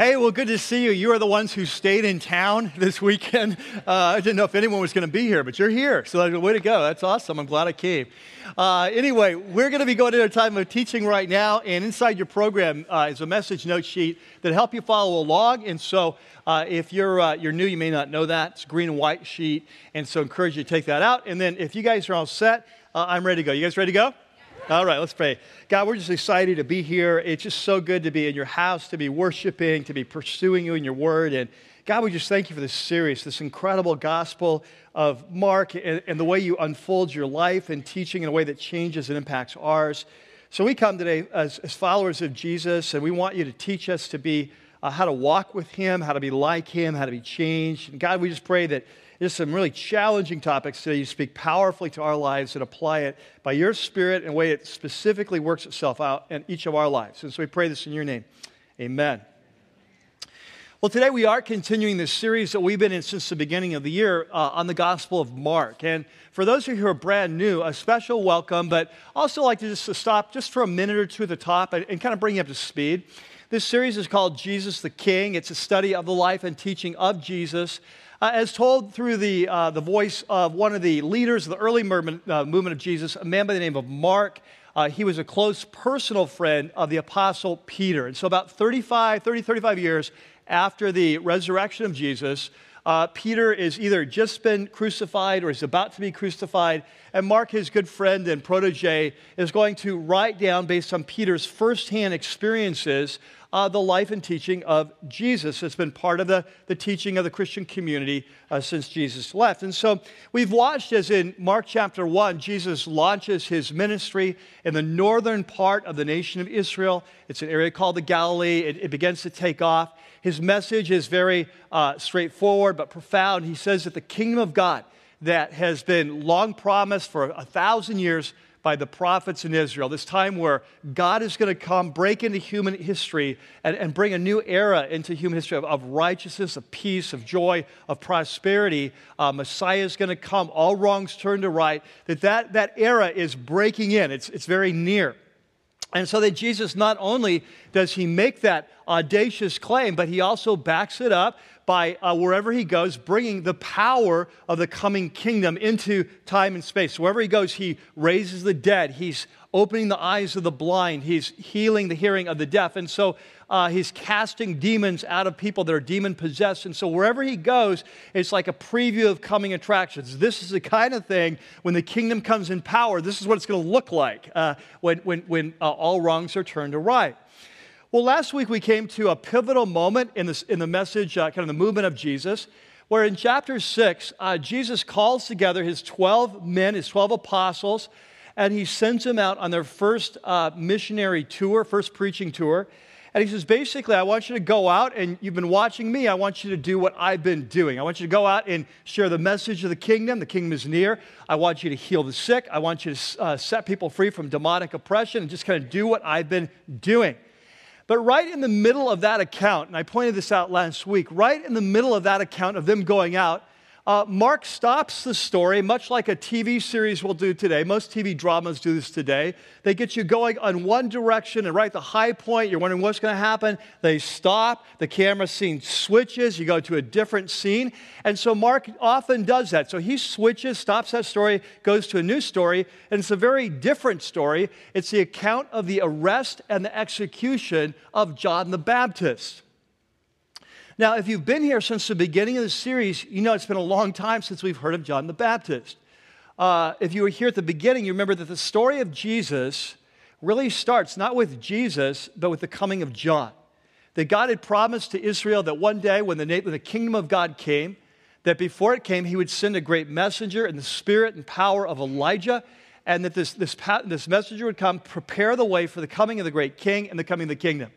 Hey, well, good to see you. You are the ones who stayed in town this weekend. Uh, I didn't know if anyone was going to be here, but you're here. So, way to go. That's awesome. I'm glad I came. Uh, anyway, we're going to be going into a time of teaching right now, and inside your program uh, is a message note sheet that help you follow along. And so, uh, if you're, uh, you're new, you may not know that. It's a green and white sheet, and so I encourage you to take that out. And then, if you guys are all set, uh, I'm ready to go. You guys ready to go? All right, let's pray. God, we're just excited to be here. It's just so good to be in your house, to be worshiping, to be pursuing you in your word. And God, we just thank you for this series, this incredible gospel of Mark and, and the way you unfold your life and teaching in a way that changes and impacts ours. So we come today as, as followers of Jesus, and we want you to teach us to be uh, how to walk with him, how to be like him, how to be changed. And God, we just pray that there's some really challenging topics today. You speak powerfully to our lives and apply it by your spirit in a way it specifically works itself out in each of our lives. And so we pray this in your name. Amen. Well, today we are continuing this series that we've been in since the beginning of the year uh, on the Gospel of Mark. And for those of you who are brand new, a special welcome, but also like to just to stop just for a minute or two at the top and, and kind of bring you up to speed. This series is called Jesus the King. It's a study of the life and teaching of Jesus uh, as told through the, uh, the voice of one of the leaders of the early movement, uh, movement of Jesus, a man by the name of Mark. Uh, he was a close personal friend of the apostle Peter. And so, about 35, 30, 35 years after the resurrection of Jesus, uh, Peter is either just been crucified or is about to be crucified. And Mark, his good friend and protege, is going to write down, based on Peter's firsthand experiences, uh, the life and teaching of Jesus. It's been part of the, the teaching of the Christian community uh, since Jesus left. And so we've watched as in Mark chapter 1, Jesus launches his ministry in the northern part of the nation of Israel. It's an area called the Galilee. It, it begins to take off. His message is very uh, straightforward but profound. He says that the kingdom of God that has been long promised for a thousand years by the prophets in Israel, this time where God is going to come, break into human history, and, and bring a new era into human history of, of righteousness, of peace, of joy, of prosperity. Uh, Messiah is going to come, all wrongs turned to right, that, that that era is breaking in. It's, it's very near. And so that Jesus not only does he make that audacious claim, but he also backs it up by uh, wherever he goes, bringing the power of the coming kingdom into time and space. Wherever he goes, he raises the dead, he's opening the eyes of the blind, he's healing the hearing of the deaf. And so uh, he's casting demons out of people that are demon possessed. And so wherever he goes, it's like a preview of coming attractions. This is the kind of thing when the kingdom comes in power, this is what it's going to look like uh, when, when, when uh, all wrongs are turned to right. Well, last week we came to a pivotal moment in, this, in the message, uh, kind of the movement of Jesus, where in chapter 6, uh, Jesus calls together his 12 men, his 12 apostles, and he sends them out on their first uh, missionary tour, first preaching tour. And he says, basically, I want you to go out and you've been watching me. I want you to do what I've been doing. I want you to go out and share the message of the kingdom. The kingdom is near. I want you to heal the sick. I want you to uh, set people free from demonic oppression and just kind of do what I've been doing. But right in the middle of that account, and I pointed this out last week, right in the middle of that account of them going out, uh, Mark stops the story, much like a TV series will do today. Most TV dramas do this today. They get you going on one direction, and right at the high point, you're wondering what's going to happen. They stop, the camera scene switches, you go to a different scene. And so Mark often does that. So he switches, stops that story, goes to a new story, and it's a very different story. It's the account of the arrest and the execution of John the Baptist. Now, if you've been here since the beginning of the series, you know it's been a long time since we've heard of John the Baptist. Uh, if you were here at the beginning, you remember that the story of Jesus really starts not with Jesus, but with the coming of John. That God had promised to Israel that one day when the, when the kingdom of God came, that before it came, he would send a great messenger in the spirit and power of Elijah, and that this, this, this messenger would come, prepare the way for the coming of the great king and the coming of the kingdom.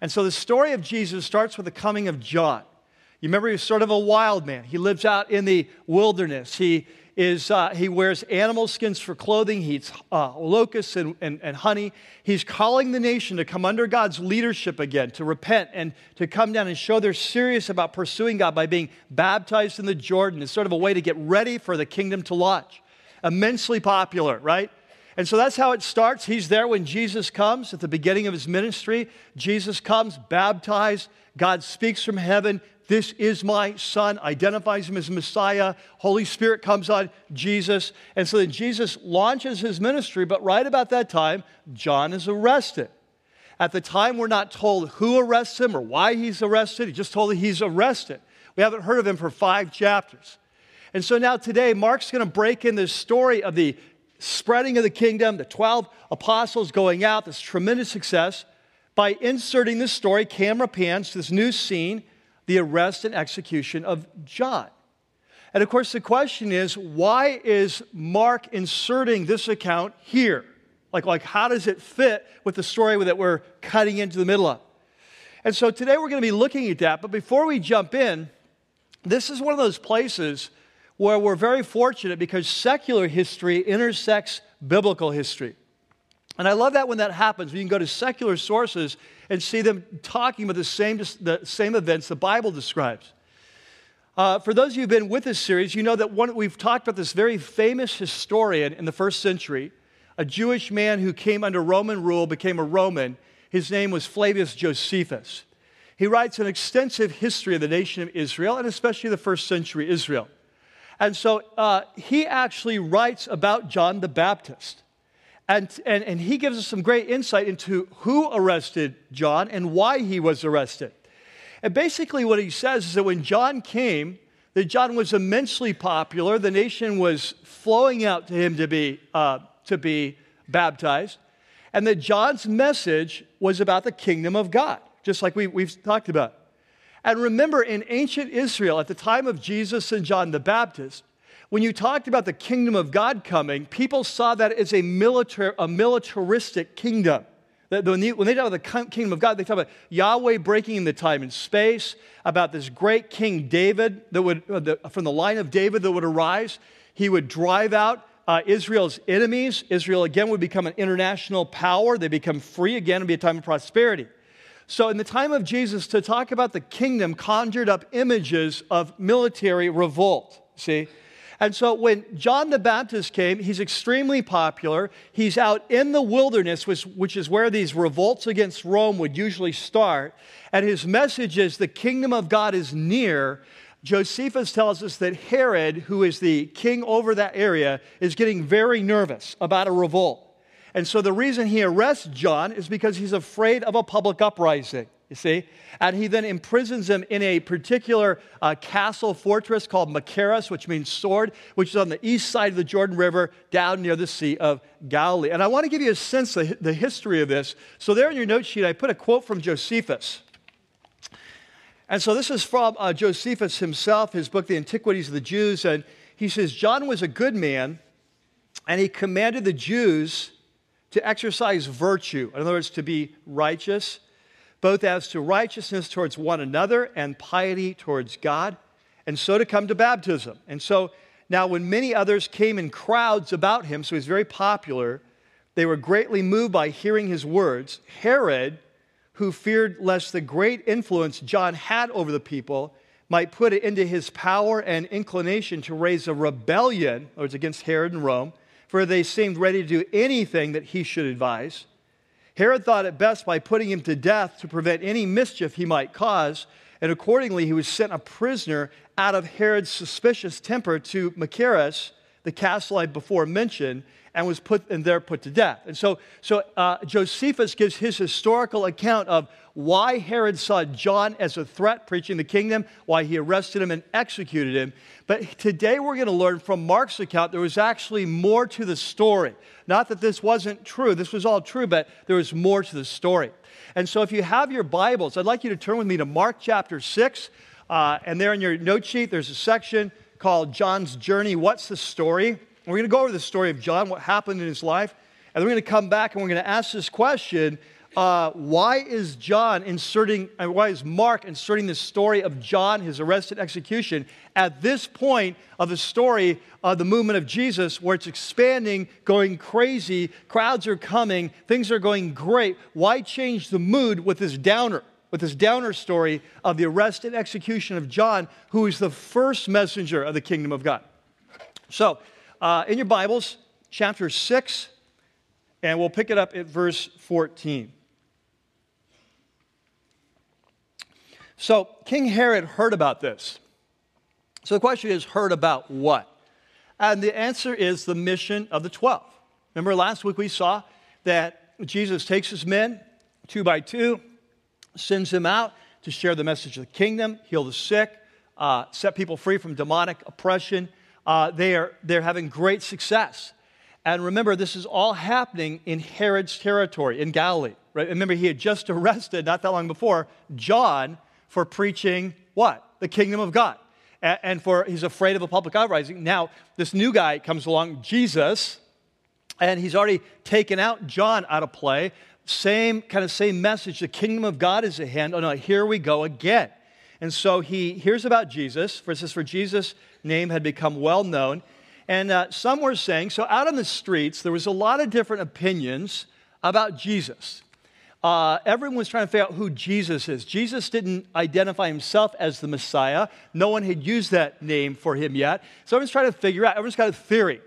And so the story of Jesus starts with the coming of John. You remember he was sort of a wild man. He lives out in the wilderness. He, is, uh, he wears animal skins for clothing. He eats uh, locusts and, and, and honey. He's calling the nation to come under God's leadership again, to repent and to come down and show they're serious about pursuing God by being baptized in the Jordan. It's sort of a way to get ready for the kingdom to launch. Immensely popular, right? And so that's how it starts. He's there when Jesus comes at the beginning of his ministry. Jesus comes, baptized. God speaks from heaven. This is my son, identifies him as Messiah. Holy Spirit comes on Jesus. And so then Jesus launches his ministry, but right about that time, John is arrested. At the time, we're not told who arrests him or why he's arrested. He's just told that he's arrested. We haven't heard of him for five chapters. And so now today, Mark's going to break in this story of the spreading of the kingdom, the 12 apostles going out, this tremendous success, by inserting this story, camera pans to this new scene the arrest and execution of John. And of course, the question is why is Mark inserting this account here? Like, like how does it fit with the story that we're cutting into the middle of? And so today we're going to be looking at that. But before we jump in, this is one of those places where we're very fortunate because secular history intersects biblical history. And I love that when that happens. We can go to secular sources and see them talking about the same, the same events the Bible describes. Uh, for those of you who've been with this series, you know that one, we've talked about this very famous historian in the first century, a Jewish man who came under Roman rule, became a Roman. His name was Flavius Josephus. He writes an extensive history of the nation of Israel, and especially the first century Israel. And so uh, he actually writes about John the Baptist. And, and, and he gives us some great insight into who arrested John and why he was arrested. And basically, what he says is that when John came, that John was immensely popular. The nation was flowing out to him to be, uh, to be baptized. And that John's message was about the kingdom of God, just like we, we've talked about. And remember, in ancient Israel, at the time of Jesus and John the Baptist, when you talked about the kingdom of God coming, people saw that as a, militar, a militaristic kingdom. When they, talk about the kingdom of God, they talk about Yahweh breaking in the time and space, about this great King David that would, uh, from the line of David that would arise. He would drive out uh, Israel's enemies. Israel again would become an international power. They become free again and be a time of prosperity. So, in the time of Jesus, to talk about the kingdom conjured up images of military revolt. See? And so when John the Baptist came, he's extremely popular. He's out in the wilderness, which, which is where these revolts against Rome would usually start. And his message is the kingdom of God is near. Josephus tells us that Herod, who is the king over that area, is getting very nervous about a revolt. And so the reason he arrests John is because he's afraid of a public uprising you see? And he then imprisons him in a particular uh, castle fortress called Machaerus, which means sword, which is on the east side of the Jordan River, down near the Sea of Galilee. And I want to give you a sense of the history of this. So, there in your note sheet, I put a quote from Josephus. And so, this is from uh, Josephus himself, his book, The Antiquities of the Jews. And he says, John was a good man, and he commanded the Jews to exercise virtue, in other words, to be righteous both as to righteousness towards one another and piety towards God, and so to come to baptism. And so now, when many others came in crowds about him, so he's very popular, they were greatly moved by hearing his words. Herod, who feared lest the great influence John had over the people might put it into his power and inclination to raise a rebellion, or it's against Herod and Rome, for they seemed ready to do anything that he should advise. Herod thought it best by putting him to death to prevent any mischief he might cause, and accordingly he was sent a prisoner out of Herod's suspicious temper to Machaerus, the castle I before mentioned, and was put and there put to death. And so, so uh, Josephus gives his historical account of why Herod saw John as a threat preaching the kingdom, why he arrested him and executed him. But today we're going to learn from Mark's account there was actually more to the story. Not that this wasn't true, this was all true, but there was more to the story. And so if you have your Bibles, I'd like you to turn with me to Mark chapter 6. Uh, and there in your note sheet, there's a section called John's Journey. What's the story? We're going to go over the story of John, what happened in his life, and we're going to come back and we're going to ask this question uh, why is John inserting, uh, why is Mark inserting the story of John, his arrest and execution, at this point of the story of the movement of Jesus, where it's expanding, going crazy, crowds are coming, things are going great? Why change the mood with this downer? With this downer story of the arrest and execution of John, who is the first messenger of the kingdom of God. So, uh, in your Bibles, chapter 6, And we'll pick it up at verse 14. So, King Herod heard about this. So, the question is heard about what? And the answer is the mission of the 12. Remember last week we saw that Jesus takes his men two by two, sends them out to share the message of the kingdom, heal the sick, uh, set people free from demonic oppression. Uh, they are, they're having great success. And remember, this is all happening in Herod's territory in Galilee. Right? Remember, he had just arrested, not that long before, John for preaching what? The kingdom of God. And, for he's afraid of a public uprising. Now, this new guy comes along, Jesus, and he's already taken out John out of play. Same kind of same message. The kingdom of God is at hand. Oh no, here we go again. And so he hears about Jesus. For instance, for Jesus' name had become well known. And uh, some were saying, so out on the streets, there was a lot of different opinions about Jesus. Uh, everyone was trying to figure out who Jesus is. Jesus didn't identify himself as the Messiah. No one had used that name for him yet. So everyone's trying to figure out, everyone's got a theory.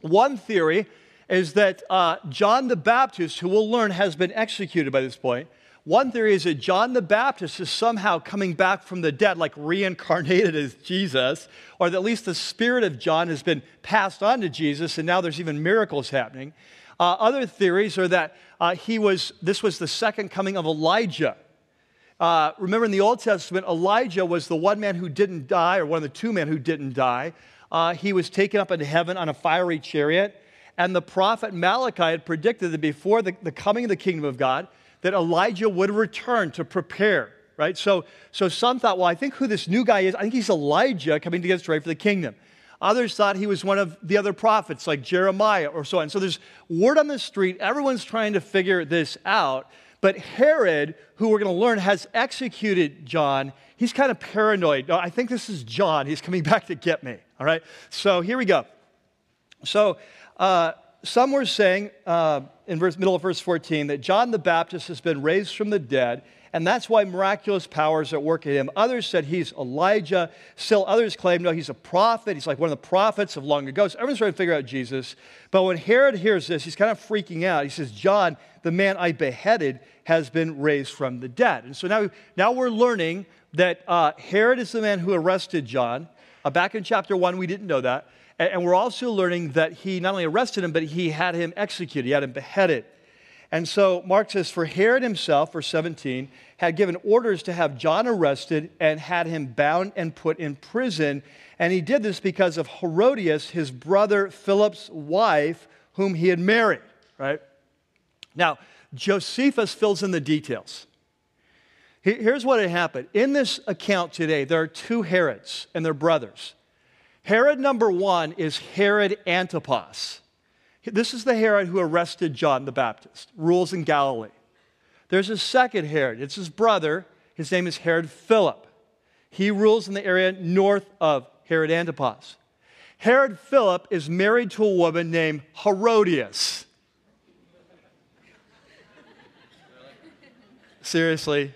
One theory is that uh, John the Baptist, who we'll learn has been executed by this point, one theory is that John the Baptist is somehow coming back from the dead, like reincarnated as Jesus, or that at least the spirit of John has been passed on to Jesus, and now there's even miracles happening. Uh, other theories are that uh, he was, this was the second coming of Elijah. Uh, remember in the Old Testament, Elijah was the one man who didn't die, or one of the two men who didn't die. Uh, he was taken up into heaven on a fiery chariot. And the prophet Malachi had predicted that before the, the coming of the kingdom of God, that Elijah would return to prepare, right? So, so some thought, well, I think who this new guy is, I think he's Elijah coming to get us ready for the kingdom. Others thought he was one of the other prophets, like Jeremiah or so on. So there's word on the street. Everyone's trying to figure this out. But Herod, who we're going to learn has executed John, he's kind of paranoid. No, I think this is John. He's coming back to get me. All right? So here we go. So uh, some were saying uh, in verse, middle of verse 14 that John the Baptist has been raised from the dead and that's why miraculous powers at work in him. Others said he's Elijah. Still, others claim, no, he's a prophet. He's like one of the prophets of long ago. So everyone's trying to figure out Jesus. But when Herod hears this, he's kind of freaking out. He says, John, the man I beheaded, has been raised from the dead. And so now, now we're learning that uh, Herod is the man who arrested John. Uh, back in chapter 1, we didn't know that. And, and we're also learning that he not only arrested him, but he had him executed, he had him beheaded. And so Mark says, For Herod himself, verse 17, had given orders to have John arrested and had him bound and put in prison. And he did this because of Herodias, his brother Philip's wife, whom he had married, right? Now, Josephus fills in the details. Here's what had happened. In this account today, there are two Herods and their brothers. Herod number one is Herod Antipas. This is the Herod who arrested John the Baptist, rules in Galilee. There's a second Herod, it's his brother. His name is Herod Philip. He rules in the area north of Herod Antipas. Herod Philip is married to a woman named Herodias. Seriously?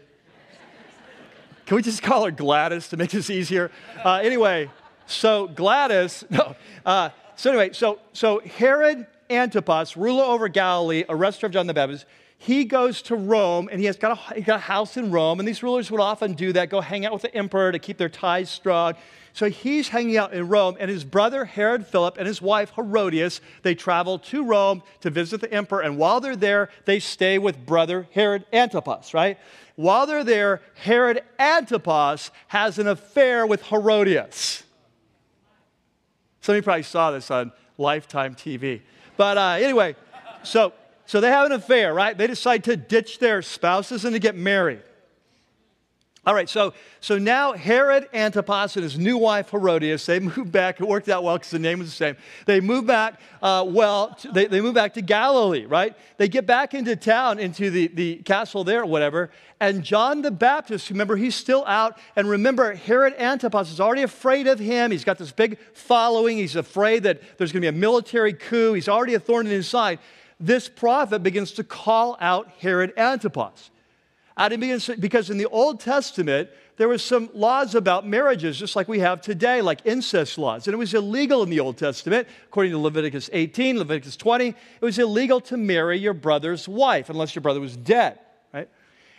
Can we just call her Gladys to make this easier? Uh, anyway, so Gladys, no. Uh, so anyway, so, so Herod Antipas, ruler over Galilee, arrestor of John the Baptist, he goes to Rome and he has got a, got a house in Rome. And these rulers would often do that, go hang out with the emperor to keep their ties strong. So he's hanging out in Rome, and his brother Herod Philip and his wife Herodias, they travel to Rome to visit the emperor. And while they're there, they stay with brother Herod Antipas, right? While they're there, Herod Antipas has an affair with Herodias. Some of you probably saw this on Lifetime TV. But uh, anyway, so, so they have an affair, right? They decide to ditch their spouses and to get married. All right, so, so now Herod Antipas and his new wife Herodias, they move back. It worked out well because the name was the same. They move back, uh, well, to, they, they move back to Galilee, right? They get back into town, into the, the castle there or whatever. And John the Baptist, remember, he's still out. And remember, Herod Antipas is already afraid of him. He's got this big following. He's afraid that there's going to be a military coup. He's already a thorn in his side. This prophet begins to call out Herod Antipas. Because in the Old Testament, there was some laws about marriages, just like we have today, like incest laws. And it was illegal in the Old Testament, according to Leviticus 18, Leviticus 20. It was illegal to marry your brother's wife unless your brother was dead, right?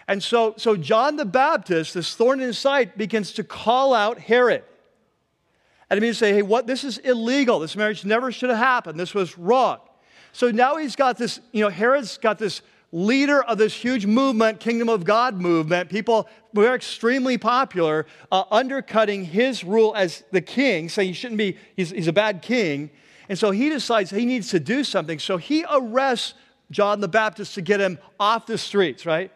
And so, so John the Baptist, this thorn in his side, begins to call out Herod. And he begins to say, hey, what? This is illegal. This marriage never should have happened. This was wrong. So now he's got this, you know, Herod's got this leader of this huge movement, Kingdom of God movement, people who are extremely popular, uh, undercutting his rule as the king, saying he shouldn't be, he's, he's a bad king. And so he decides he needs to do something. So he arrests John the Baptist to get him off the streets, right?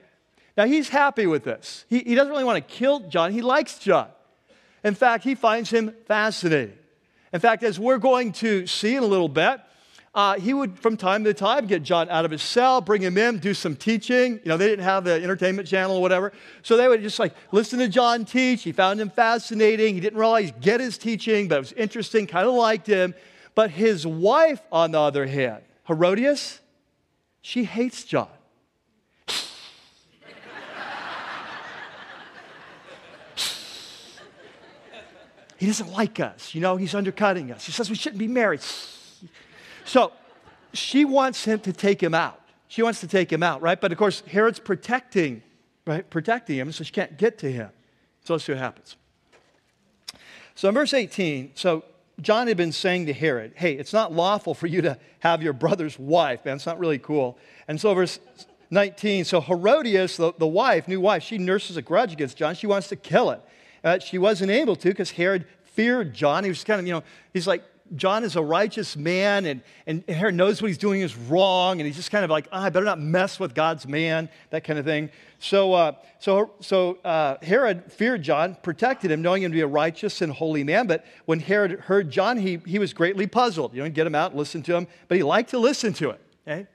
Now he's happy with this. He, he doesn't really want to kill John, he likes John. In fact, he finds him fascinating. In fact, as we're going to see in a little bit, uh, he would, from time to time, get John out of his cell, bring him in, do some teaching. You know, they didn't have the entertainment channel or whatever. So they would just like listen to John teach. He found him fascinating. He didn't realize get his teaching, but it was interesting, kind of liked him. But his wife, on the other hand, Herodias, she hates John. he doesn't like us. You know, he's undercutting us. He says we shouldn't be married. So she wants him to take him out. She wants to take him out, right? But of course, Herod's protecting, right? Protecting him, so she can't get to him. So let's see what happens. So in verse 18, so John had been saying to Herod, hey, it's not lawful for you to have your brother's wife, man. It's not really cool. And so verse 19, so Herodias, the, the wife, new wife, she nurses a grudge against John. She wants to kill him. Uh, she wasn't able to because Herod feared John. He was kind of, you know, he's like, John is a righteous man, and, and Herod knows what he's doing is wrong, and he's just kind of like, oh, I better not mess with God's man, that kind of thing. So, uh, so, so uh, Herod feared John, protected him, knowing him to be a righteous and holy man. But when Herod heard John, he, he was greatly puzzled. You know, get him out, listen to him, but he liked to listen to it. Okay?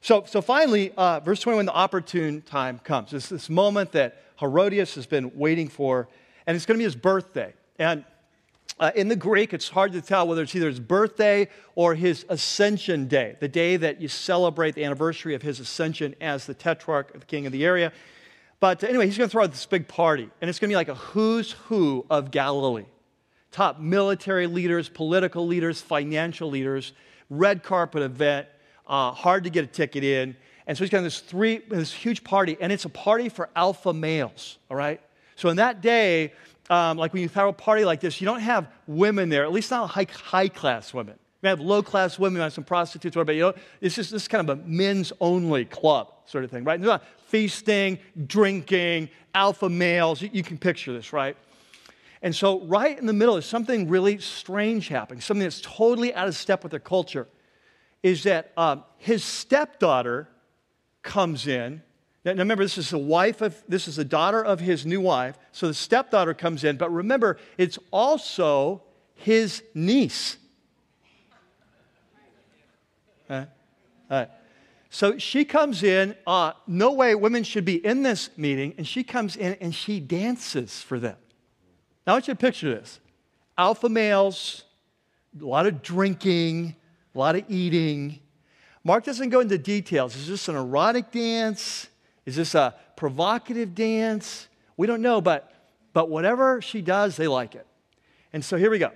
So, so finally, uh, verse 21, the opportune time comes. It's this moment that Herodias has been waiting for, and it's going to be his birthday. And uh, in the Greek, it's hard to tell whether it's either his birthday or his ascension day, the day that you celebrate the anniversary of his ascension as the tetrarch, the king of the area. But anyway, he's going to throw out this big party, and it's going to be like a who's who of Galilee. Top military leaders, political leaders, financial leaders, red carpet event, uh, hard to get a ticket in. And so he's got this three, this huge party, and it's a party for alpha males, all right? So in that day, um, like when you throw a party like this, you don't have women there, at least not high, high class women. You have low class women, you have some prostitutes, whatever, but you know, it's just this kind of a men's only club sort of thing, right? There's not feasting, drinking, alpha males. You, you can picture this, right? And so, right in the middle, is something really strange happening, something that's totally out of step with their culture. Is that um, his stepdaughter comes in now, remember, this is the wife of, this is the daughter of his new wife. So the stepdaughter comes in, but remember, it's also his niece. So she comes in. Uh, no way women should be in this meeting. And she comes in and she dances for them. Now, I want you to picture this alpha males, a lot of drinking, a lot of eating. Mark doesn't go into details. Is this an erotic dance? Is this a provocative dance? We don't know, but, but whatever she does, they like it. And so here we go.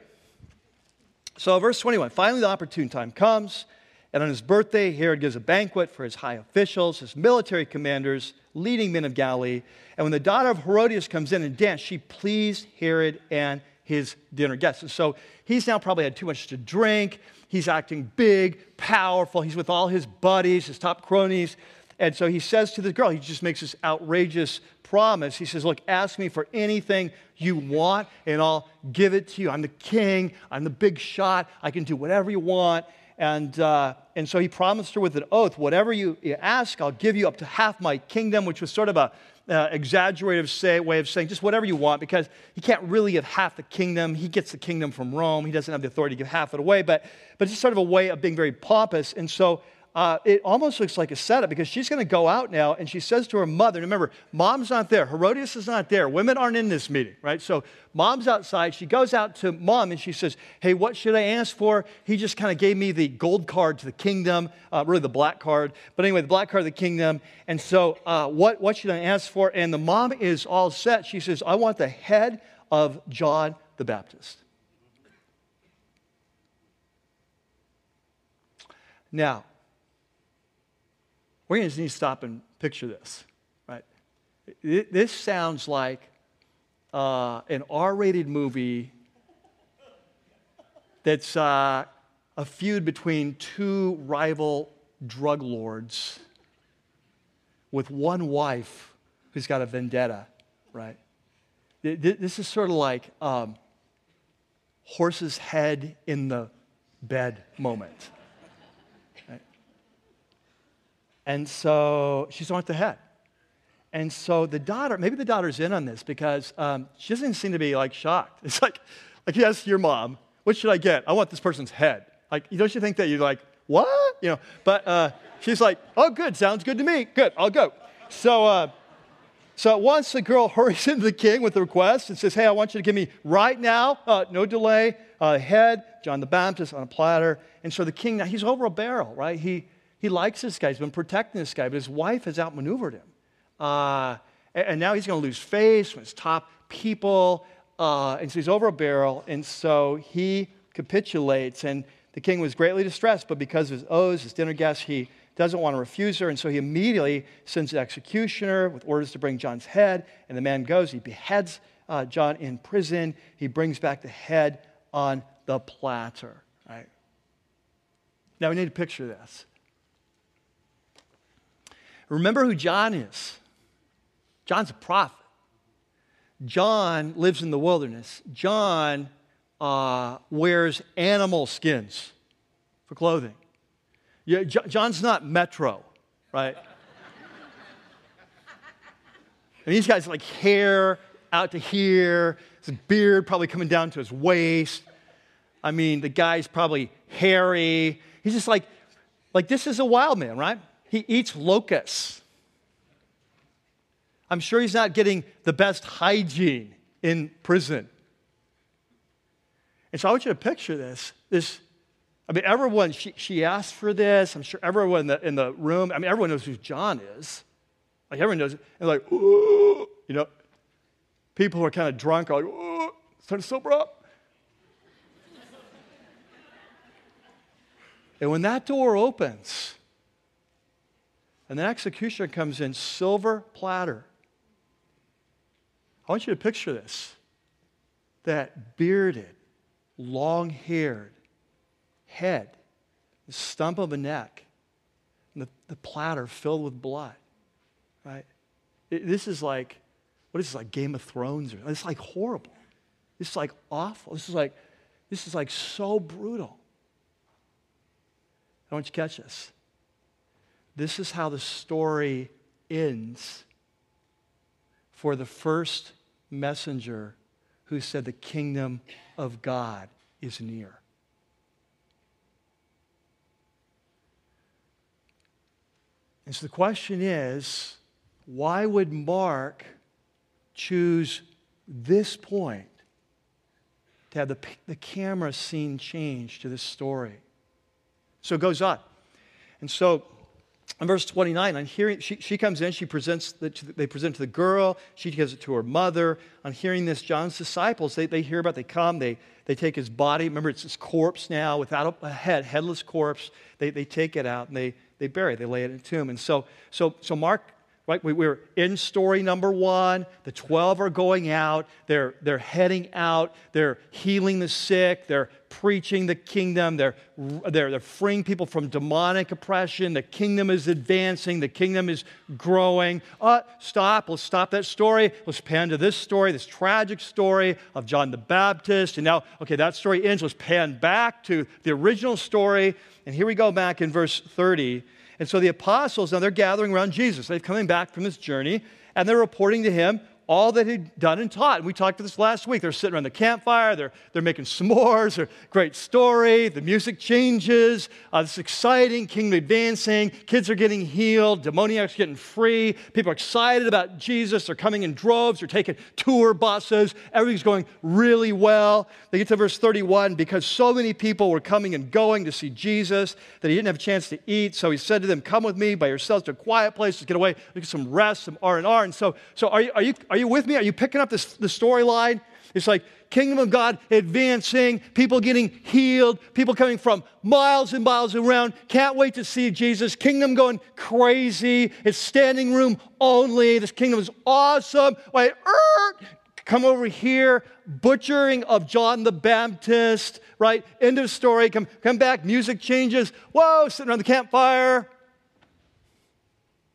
So, verse 21 finally, the opportune time comes. And on his birthday, Herod gives a banquet for his high officials, his military commanders, leading men of Galilee. And when the daughter of Herodias comes in and dances, she pleased Herod and his dinner guests. And so he's now probably had too much to drink. He's acting big, powerful. He's with all his buddies, his top cronies. And so he says to this girl, he just makes this outrageous promise. He says, Look, ask me for anything you want, and I'll give it to you. I'm the king, I'm the big shot, I can do whatever you want. And, uh, and so he promised her with an oath, Whatever you, ask, I'll give you up to half my kingdom, which was sort of a uh, exaggerative say, way of saying just whatever you want because he can't really give half the kingdom. He gets the kingdom from Rome. He doesn't have the authority to give half it away, but, but it's sort of a way of being very pompous. And so uh, it almost looks like a setup because she's going to go out now and she says to her mother, remember, mom's not there. Herodias is not there. Women aren't in this meeting, right? So mom's outside. She goes out to mom and she says, Hey, what should I ask for? He just kind of gave me the gold card to the kingdom, uh, really the black card. But anyway, the black card of the kingdom. And so, uh, what, what should I ask for? And the mom is all set. She says, I want the head of John the Baptist. Now, we're going to need to stop and picture this, right? This sounds like uh, an R rated movie that's uh, a feud between two rival drug lords with one wife who's got a vendetta, right? This is sort of like um, horse's head in the bed moment. And so she's on the head. And so the daughter, maybe the daughter's in on this because um, she doesn't seem to be like shocked. It's like, like yes, your mom. What should I get? I want this person's head. Like, don't you think that you're like, what? You know, but uh, she's like, oh, good, sounds good to me. Good, I'll go. So, uh, so once the girl hurries into the king with the request and says, hey, I want you to give me right now, uh, no delay, uh, head, John the Baptist on a platter. And so the king, now he's over a barrel, right? He, he likes this guy. He's been protecting this guy, but his wife has outmaneuvered him. Uh, and now he's going to lose face from his top people. Uh, and so he's over a barrel. And so he capitulates. And the king was greatly distressed, but because of his oaths, his dinner guests, he doesn't want to refuse her. And so he immediately sends the executioner with orders to bring John's head. And the man goes, he beheads uh, John in prison. He brings back the head on the platter. Right? Now we need to picture this. Remember who John is. John's a prophet. John lives in the wilderness. John uh, wears animal skins for clothing. Yeah, John's not Metro, right? and these guys like hair out to here, his beard probably coming down to his waist. I mean, the guy's probably hairy. He's just like, like this is a wild man, right? He eats locusts. I'm sure he's not getting the best hygiene in prison. And so I want you to picture this. This, I mean, everyone, she, she asked for this. I'm sure everyone in the, in the room, I mean, everyone knows who John is. Like, everyone knows. And like, Ooh, you know, people who are kind of drunk are like, Ooh, time to sober up. and when that door opens, and the executioner comes in silver platter. I want you to picture this that bearded, long haired head, the stump of a neck, and the, the platter filled with blood. Right? It, this is like, what is this, like Game of Thrones? It's like horrible. Is like awful. This is like, this is like so brutal. I want you to catch this. This is how the story ends for the first messenger who said, The kingdom of God is near. And so the question is why would Mark choose this point to have the, the camera scene change to this story? So it goes on. And so in verse 29, on hearing, she, she comes in, she presents, the, they present to the girl, she gives it to her mother. On hearing this, John's disciples, they, they hear about, they come, they, they take his body. Remember, it's his corpse now, without a head, headless corpse. They, they take it out and they, they bury it, they lay it in a tomb. And so, so, so Mark Right? We, we're in story number one. The 12 are going out. They're, they're heading out. They're healing the sick. They're preaching the kingdom. They're, they're, they're freeing people from demonic oppression. The kingdom is advancing. The kingdom is growing. Uh, stop. Let's stop that story. Let's pan to this story, this tragic story of John the Baptist. And now, okay, that story ends. Let's pan back to the original story. And here we go back in verse 30. And so the apostles, now they're gathering around Jesus. They're coming back from this journey, and they're reporting to him all that he'd done and taught. And we talked to this last week. They're sitting around the campfire, they're, they're making s'mores, they're, great story. The music changes, uh, it's exciting, kingdom advancing, kids are getting healed, demoniacs getting free, people are excited about Jesus, they're coming in droves, they're taking tour buses, everything's going really well. They get to verse 31 because so many people were coming and going to see Jesus that he didn't have a chance to eat. So he said to them, Come with me by yourselves to a quiet place, let's get away, get some rest, some R&R. And so, so are, you, are, you, are you with me? Are you picking up this, the storyline? It's like kingdom of God advancing, people getting healed, people coming from miles and miles around, can't wait to see Jesus, kingdom going crazy, it's standing room only, this kingdom is awesome. Wait, er, come over here, butchering of John the Baptist, right? End of story, come, come back, music changes, whoa, sitting around the campfire.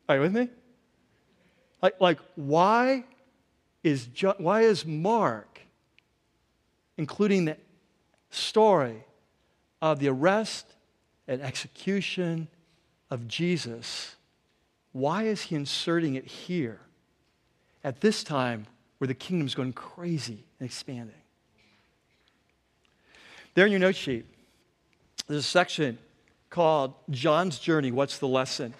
Are you with me? Like, like why is, why is Mark including the story of the arrest and execution of Jesus? Why is he inserting it here at this time where the kingdom's going crazy and expanding? There in your note sheet, there's a section called John's Journey What's the Lesson?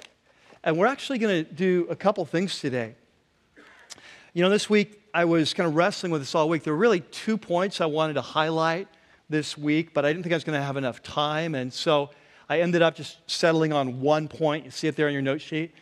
And we're actually going to do a couple things today. You know, this week I was kind of wrestling with this all week. There were really two points I wanted to highlight this week, but I didn't think I was going to have enough time. And so I ended up just settling on one point. You see it there on your note sheet.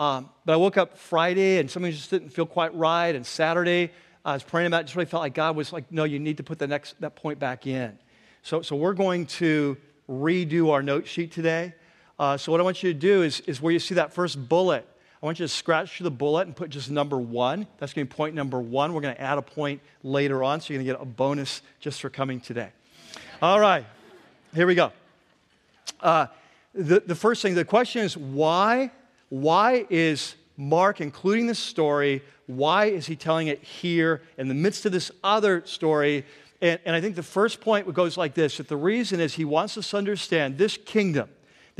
Um, but I woke up Friday and something just didn't feel quite right. And Saturday, I was praying about it, just really felt like God was like, no, you need to put the next, that point back in. So, so we're going to redo our note sheet today. Uh, so what I want you to do is, is where you see that first bullet, I want you to scratch through the bullet and put just number one. That's going to be point number one. We're going to add a point later on, so you're going to get a bonus just for coming today. All right, here we go. Uh, the, the first thing, the question is why? Why is Mark including this story? Why is he telling it here in the midst of this other story? And, and I think the first point goes like this that the reason is he wants us to understand this kingdom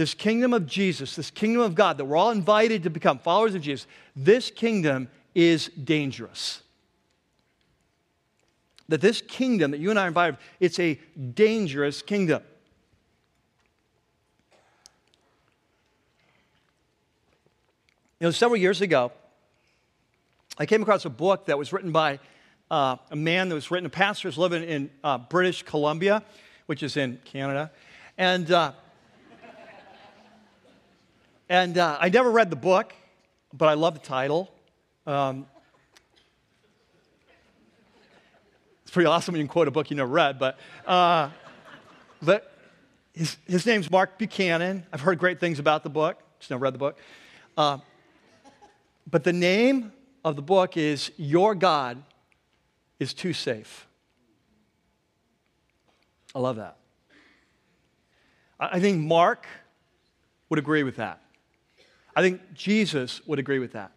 this kingdom of Jesus, this kingdom of God that we're all invited to become followers of Jesus, this kingdom is dangerous. That this kingdom that you and I are invited, it's a dangerous kingdom. You know, several years ago, I came across a book that was written by uh, a man that was written, a pastor who's living in uh, British Columbia, which is in Canada. And uh, and uh, I never read the book, but I love the title. Um, it's pretty awesome when you can quote a book you never read, but, uh, but his, his name's Mark Buchanan. I've heard great things about the book, just never read the book. Uh, but the name of the book is Your God is Too Safe. I love that. I think Mark would agree with that. I think Jesus would agree with that.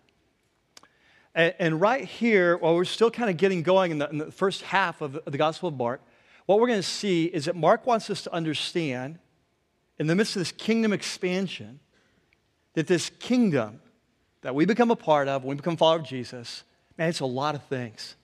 And, and right here, while we're still kind of getting going in the, in the first half of the, of the Gospel of Mark, what we're going to see is that Mark wants us to understand, in the midst of this kingdom expansion, that this kingdom that we become a part of, when we become followers of Jesus, man, it's a lot of things.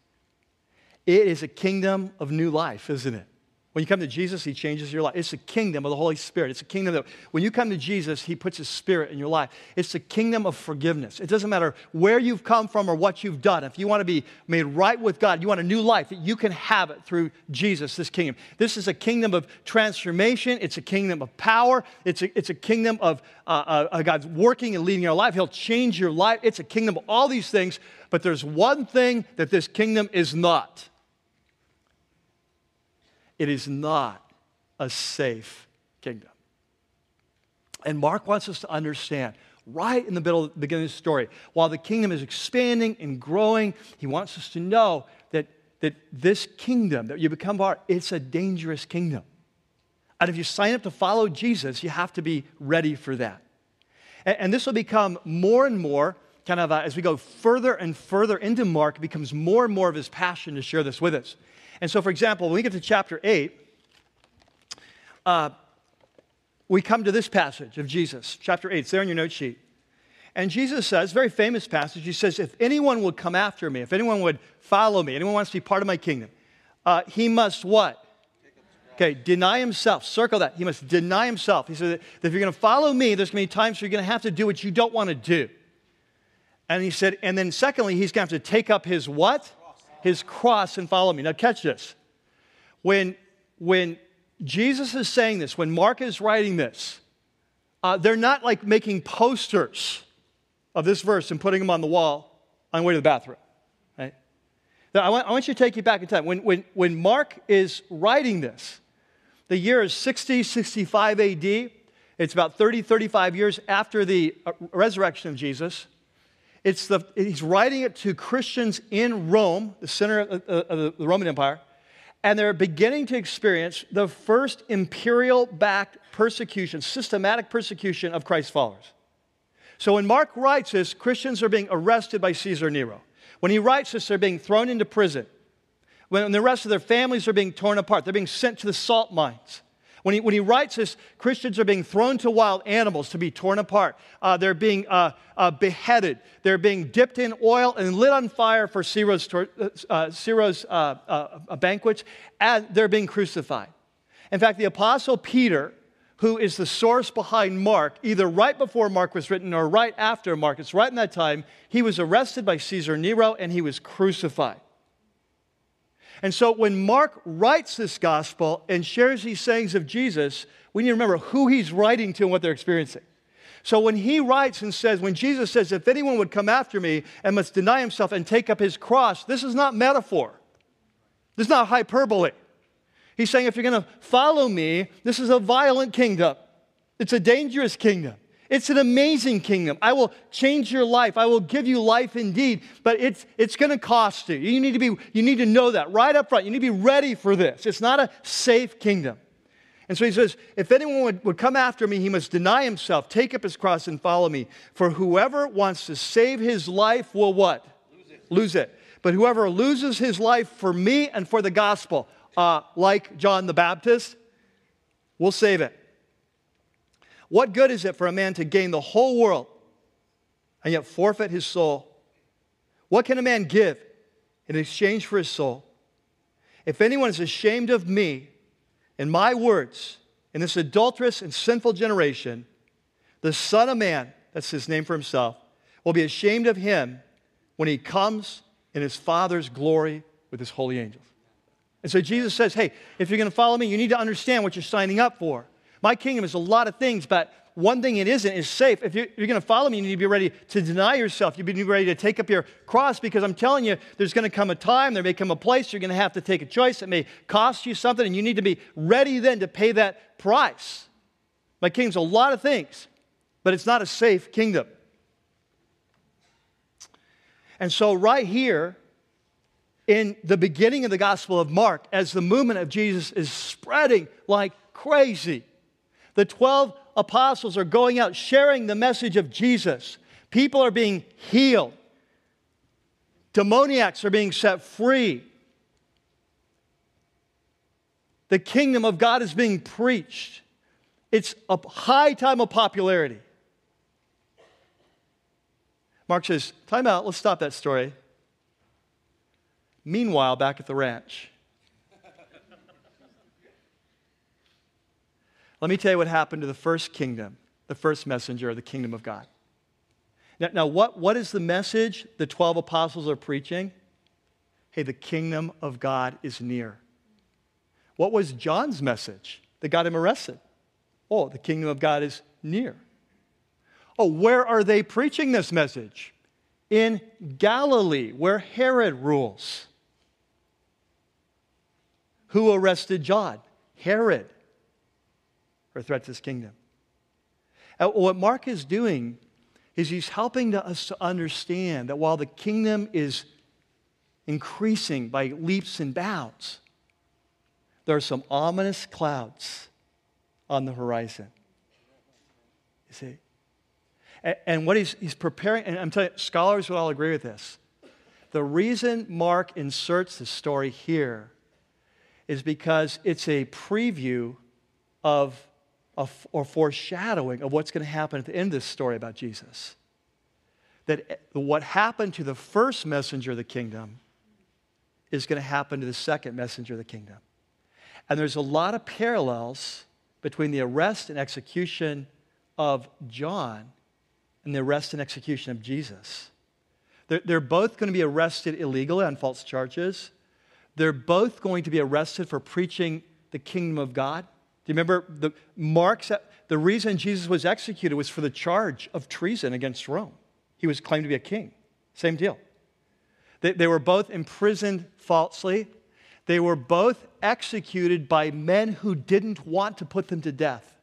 It is a kingdom of new life, isn't it? When you come to Jesus, He changes your life. It's the kingdom of the Holy Spirit. It's a kingdom that when you come to Jesus, He puts His Spirit in your life. It's the kingdom of forgiveness. It doesn't matter where you've come from or what you've done. If you want to be made right with God, you want a new life, that you can have it through Jesus, this kingdom. This is a kingdom of transformation. It's a kingdom of power. It's a, it's a kingdom of uh, uh, uh God's working and leading your life. He'll change your life. It's a kingdom of all these things. But there's one thing that this kingdom is not it is not a safe kingdom. And Mark wants us to understand right in the middle of the beginning of the story, while the kingdom is expanding and growing, he wants us to know that, that this kingdom that you become part, it's a dangerous kingdom. And if you sign up to follow Jesus, you have to be ready for that. And, and this will become more and more kind of uh, as we go further and further into Mark, becomes more and more of his passion to share this with us. And so, for example, when we get to chapter 8, uh, we come to this passage of Jesus, chapter 8. It's there on your note sheet. And Jesus says, very famous passage, he says, if anyone would come after me, if anyone would follow me, anyone wants to be part of my kingdom, uh, he must what? Okay, deny himself. Circle that. He must deny himself. He said that if you're going to follow me, there's going to be times where you're going to have to do what you don't want to do. And he said, and then secondly, he's going to have to take up his what? His cross and follow me. Now, catch this. When, when Jesus is saying this, when Mark is writing this, uh, they're not like making posters of this verse and putting them on the wall on the way to the bathroom. Right? Now, I want, I want you to take you back in time. When, when, when Mark is writing this, the year is 60, 65 AD. It's about 30, 35 years after the uh, resurrection of Jesus. It's the, he's writing it to Christians in Rome, the center of, the Roman Empire, and they're beginning to experience the first imperial backed persecution, systematic persecution of Christ's followers. So when Mark writes this, Christians are being arrested by Caesar Nero. When he writes this, they're being thrown into prison. When the rest of their families are being torn apart, they're being sent to the salt mines. When he, when he writes this, Christians are being thrown to wild animals to be torn apart. Uh, they're being uh, uh, beheaded. They're being dipped in oil and lit on fire for Nero's uh, uh, uh, banquets, and they're being crucified. In fact, the Apostle Peter, who is the source behind Mark, either right before Mark was written or right after Mark, it's right in that time, he was arrested by Caesar Nero and he was crucified. And so when Mark writes this gospel and shares these sayings of Jesus, we need to remember who he's writing to and what they're experiencing. So when he writes and says, when Jesus says, if anyone would come after me and must deny himself and take up his cross, this is not metaphor. This is not hyperbole. He's saying, if you're going to follow me, this is a violent kingdom. It's a dangerous kingdom. It's an amazing kingdom. I will change your life. I will give you life indeed, but it's, it's going to cost you. You need, to be, you need to know that right up front. You need to be ready for this. It's not a safe kingdom. And so he says, if anyone would, would come after me, he must deny himself, take up his cross, and follow me. For whoever wants to save his life will what? Lose it. Lose it. But whoever loses his life for me and for the gospel, uh, like John the Baptist, will save it. What good is it for a man to gain the whole world and yet forfeit his soul? What can a man give in exchange for his soul? If anyone is ashamed of me and my words in this adulterous and sinful generation, the Son of Man, that's his name for himself, will be ashamed of him when he comes in his Father's glory with his holy angels. And so Jesus says, hey, if you're going to follow me, you need to understand what you're signing up for. My kingdom is a lot of things, but one thing it isn't is safe. If you're, you're going to follow me, you need to be ready to deny yourself. You need to be ready to take up your cross because I'm telling you, there's going to come a time, there may come a place you're going to have to take a choice. It may cost you something, and you need to be ready then to pay that price. My kingdom's a lot of things, but it's not a safe kingdom. And so, right here, in the beginning of the Gospel of Mark, as the movement of Jesus is spreading like crazy, the 12 apostles are going out sharing the message of Jesus. People are being healed, demoniacs are being set free. The kingdom of God is being preached. It's a high time of popularity. Mark says, Time out, let's stop that story. Meanwhile, back at the ranch, Let me tell you what happened to the first kingdom, the first messenger of the kingdom of God. Now, now what, what is the message the 12 apostles are preaching? Hey, the kingdom of God is near. What was John's message that got him arrested? Oh, the kingdom of God is near. Oh, where are they preaching this message? In Galilee, where Herod rules. Who arrested John? Herod or threat to his kingdom. And what Mark is doing is he's helping to us to understand that while the kingdom is increasing by leaps and bounds, there are some ominous clouds on the horizon. You see? And what he's, he's preparing, and I'm telling you, scholars would all agree with this. The reason Mark inserts this story here is because it's a preview of or foreshadowing of what's going to happen at the end of this story about Jesus. that eh, what happened to the first messenger of the kingdom is going to happen to the second messenger of the kingdom. And there's a lot of parallels between the arrest and execution of John and the arrest and execution of Jesus. They're, they're both going to be arrested illegally on false charges. They're both going to be arrested for preaching the kingdom of God. You remember the Mark's the reason Jesus was executed was for the charge of treason against Rome. He was claimed to be a king. Same deal. They, they were both imprisoned falsely. They were both executed by men who didn't want to put them to death.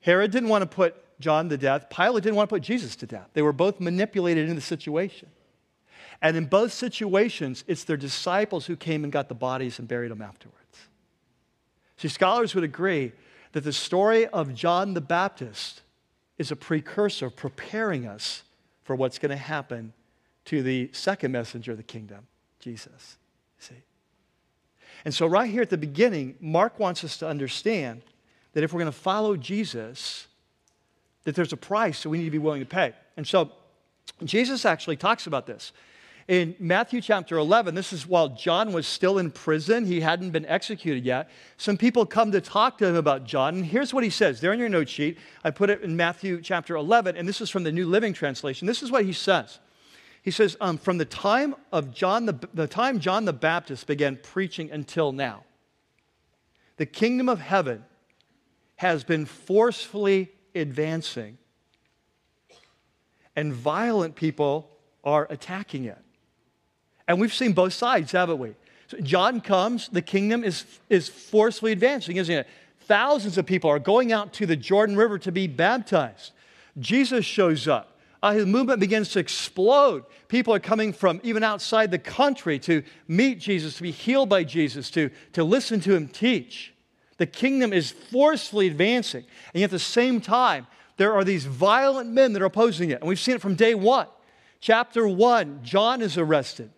Herod didn't want to put John to death. Pilate didn't want to put Jesus to death. They were both manipulated into the situation. And in both situations, it's their disciples who came and got the bodies and buried them afterwards. See, scholars would agree that the story of John the Baptist is a precursor preparing us for what's going to happen to the second messenger of the kingdom, Jesus. See? And so, right here at the beginning, Mark wants us to understand that if we're going to follow Jesus, that there's a price that we need to be willing to pay. And so, Jesus actually talks about this. In Matthew chapter 11, this is while John was still in prison, he hadn't been executed yet. Some people come to talk to him about John, and here's what he says. There in your note sheet, I put it in Matthew chapter 11, and this is from the New Living Translation. This is what he says. He says, um, from the time of John, the, the time John the Baptist began preaching until now, the kingdom of heaven has been forcefully advancing, and violent people are attacking it. And we've seen both sides, haven't we? So John comes, the kingdom is, is forcefully advancing, isn't it? Thousands of people are going out to the Jordan River to be baptized. Jesus shows up. Uh, his movement begins to explode. People are coming from even outside the country to meet Jesus, to be healed by Jesus, to, to listen to him teach. The kingdom is forcefully advancing. And yet at the same time, there are these violent men that are opposing it. And we've seen it from day one. Chapter one, John is arrested.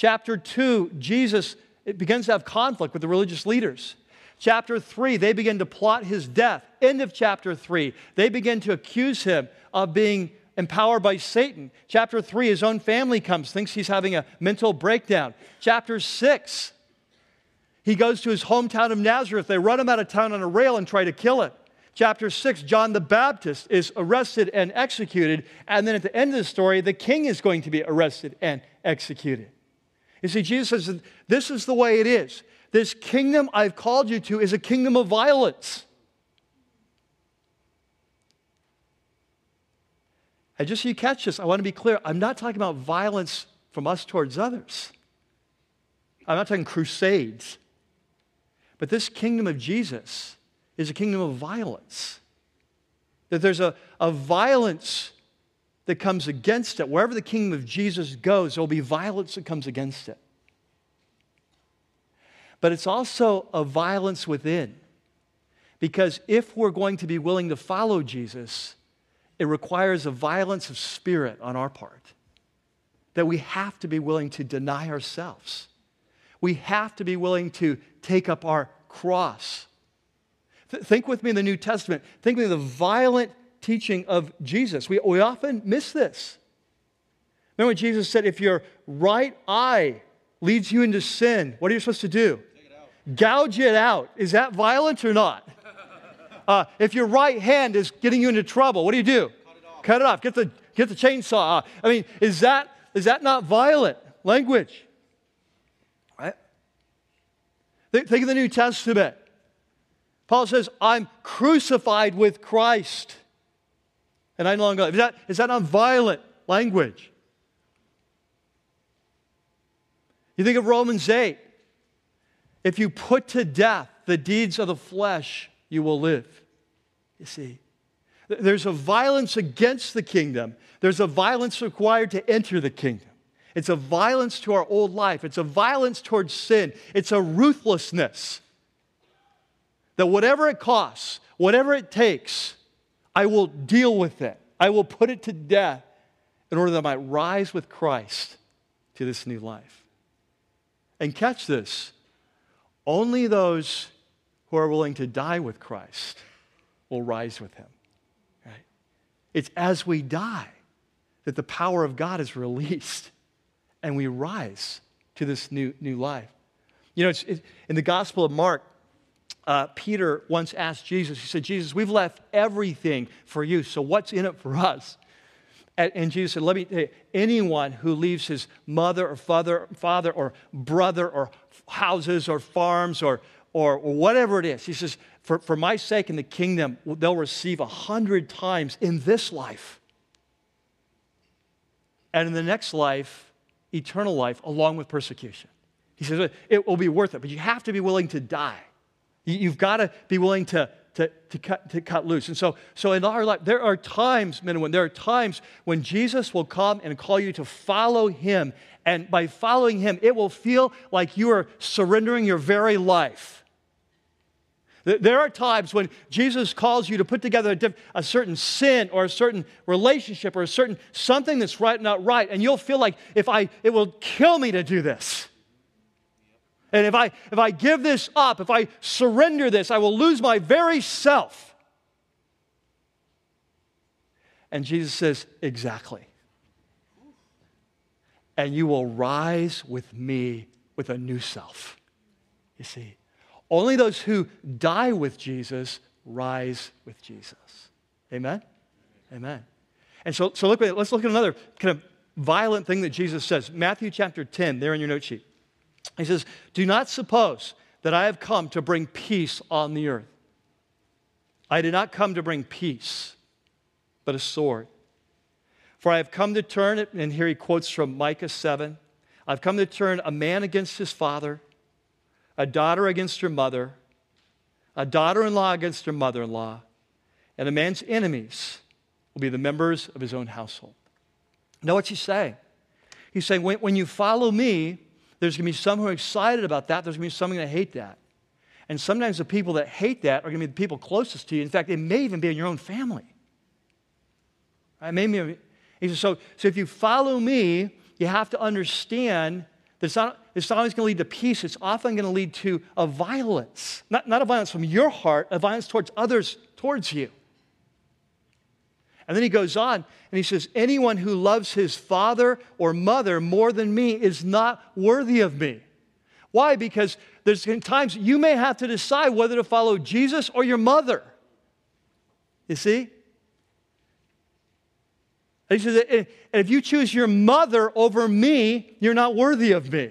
Chapter 2, Jesus it begins to have conflict with the religious leaders. Chapter 3, they begin to plot his death. End of chapter 3, they begin to accuse him of being empowered by Satan. Chapter 3, his own family comes, thinks he's having a mental breakdown. Chapter 6, he goes to his hometown of Nazareth. They run him out of town on a rail and try to kill him. Chapter 6, John the Baptist is arrested and executed. And then at the end of the story, the king is going to be arrested and executed. You see, Jesus says, This is the way it is. This kingdom I've called you to is a kingdom of violence. And just so you catch this, I want to be clear I'm not talking about violence from us towards others, I'm not talking crusades. But this kingdom of Jesus is a kingdom of violence. That there's a, a violence that comes against it. Wherever the kingdom of Jesus goes, there will be violence that comes against it. But it's also a violence within. Because if we're going to be willing to follow Jesus, it requires a violence of spirit on our part. That we have to be willing to deny ourselves. We have to be willing to take up our cross. Th- think with me in the New Testament. Think with of the violent teaching of Jesus. We, we often miss this. Remember Jesus said, if your right eye leads you into sin, what are you supposed to do? It Gouge it out. Is that violent or not? Uh, if your right hand is getting you into trouble, what do you do? Cut it off. Cut it off. Get the, get the chainsaw I mean, is that, is that not violent language? Right? Think of the New Testament. Paul says, I'm crucified with Christ and I no longer. Is that, is that not violent language? You think of Romans 8. If you put to death the deeds of the flesh, you will live. You see, there's a violence against the kingdom, there's a violence required to enter the kingdom. It's a violence to our old life, it's a violence towards sin, it's a ruthlessness that whatever it costs, whatever it takes, I will deal with it. I will put it to death in order that I might rise with Christ to this new life. And catch this only those who are willing to die with Christ will rise with him. Right? It's as we die that the power of God is released and we rise to this new, new life. You know, it's, it, in the Gospel of Mark, uh, Peter once asked Jesus, he said, Jesus, we've left everything for you, so what's in it for us? And, Jesus said, Let me you, anyone who leaves his mother or father, father or brother or houses or farms or, or, or whatever it is, he says, for, for my sake in the kingdom, they'll receive a hundred times in this life. And in the next life, eternal life, along with persecution. He says, it will be worth it, but you have to be willing to die. You've got to be willing to, to, to, cut, to cut loose. And so, so in our life, there are times, men and women, there are times when Jesus will come and call you to follow him. And by following him, it will feel like you are surrendering your very life. There are times when Jesus calls you to put together a, a, certain sin or a certain relationship or a certain something that's right not right, and you'll feel like if I it will kill me to do this. And if I, if I give this up, if I surrender this, I will lose my very self. And Jesus says, Exactly. And you will rise with me with a new self. You see, only those who die with Jesus rise with Jesus. Amen? Amen. And so, so look, let's look at another kind of violent thing that Jesus says. Matthew chapter 10, there in your note sheet. He says, Do not suppose that I have come to bring peace on the earth. I did not come to bring peace, but a sword. For I have come to turn it, and here he quotes from Micah 7 I've come to turn a man against his father, a daughter against her mother, a daughter in law against her mother in law, and a man's enemies will be the members of his own household. Know what he's saying? He's saying, when, when you follow me, there's going to be some who are excited about that. There's going to be some who are going to hate that. And sometimes the people that hate that are going to be the people closest to you. In fact, it may even be in your own family. Right? Maybe, so, so if you follow me, you have to understand that it's not, it's not always going to lead to peace. It's often going to lead to a violence. Not, not a violence from your heart, a violence towards others towards you. And then he goes on and he says, Anyone who loves his father or mother more than me is not worthy of me. Why? Because there's times you may have to decide whether to follow Jesus or your mother. You see? And he says, and if you choose your mother over me, you're not worthy of me.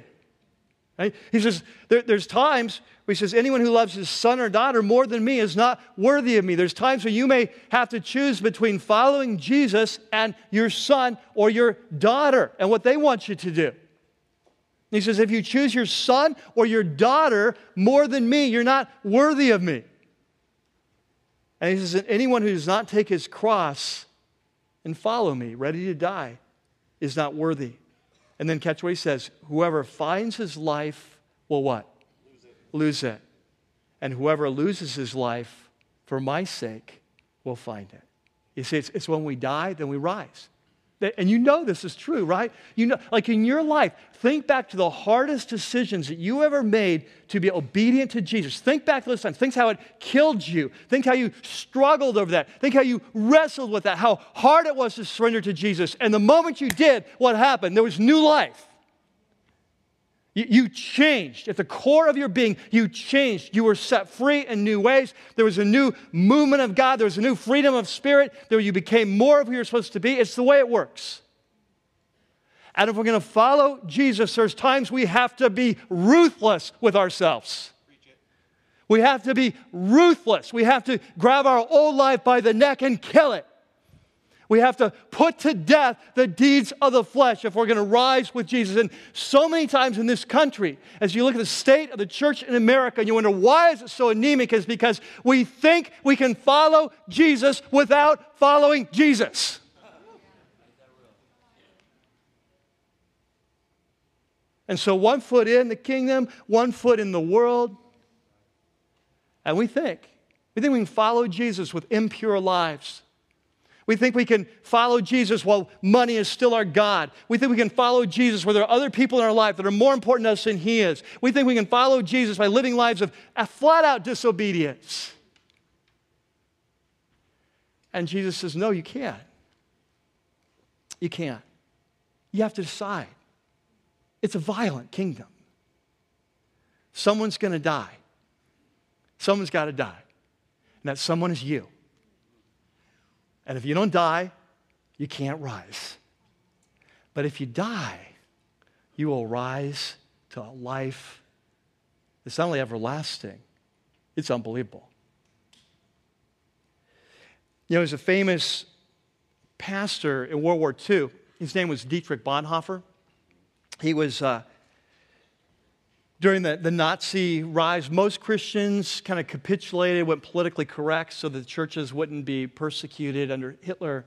He says, there, there's times he says, Anyone who loves his son or daughter more than me is not worthy of me. There's times where you may have to choose between following Jesus and your son or your daughter and what they want you to do. He says, If you choose your son or your daughter more than me, you're not worthy of me. And he says, Anyone who does not take his cross and follow me, ready to die, is not worthy. And then catch what he says whoever finds his life will what? Lose it. And whoever loses his life for my sake will find it. You see, it's, it's when we die, then we rise. And you know this is true, right? You know, like in your life, think back to the hardest decisions that you ever made to be obedient to Jesus. Think back to those times. Think how it killed you. Think how you struggled over that. Think how you wrestled with that, how hard it was to surrender to Jesus. And the moment you did, what happened? There was new life. You, changed. At the core of your being, you changed. You were set free in new ways. There was a new movement of God. There was a new freedom of spirit. There you became more of who you're supposed to be. It's the way it works. And if we're going to follow Jesus, there's times we have to be ruthless with ourselves. We have to be ruthless. We have to grab our old life by the neck and kill it. We have to put to death the deeds of the flesh if we're going to rise with Jesus. And so many times in this country, as you look at the state of the church in America, and you wonder why is it so anemic, is because we think we can follow Jesus without following Jesus. And so one foot in the kingdom, one foot in the world. And we think, we think we can follow Jesus with impure lives. We think we can follow Jesus while money is still our God. We think we can follow Jesus where there are other people in our life that are more important to us than He is. We think we can follow Jesus by living lives of flat out disobedience. And Jesus says, No, you can't. You can't. You have to decide. It's a violent kingdom. Someone's going to die. Someone's got to die. And that someone is you. And if you don't die, you can't rise. But if you die, you will rise to a life that's not only everlasting, it's unbelievable. You know, there's a famous pastor in World War II. His name was Dietrich Bonhoeffer. He was, uh, during the, the Nazi rise, most Christians kind of capitulated, went politically correct so the churches wouldn't be persecuted under Hitler.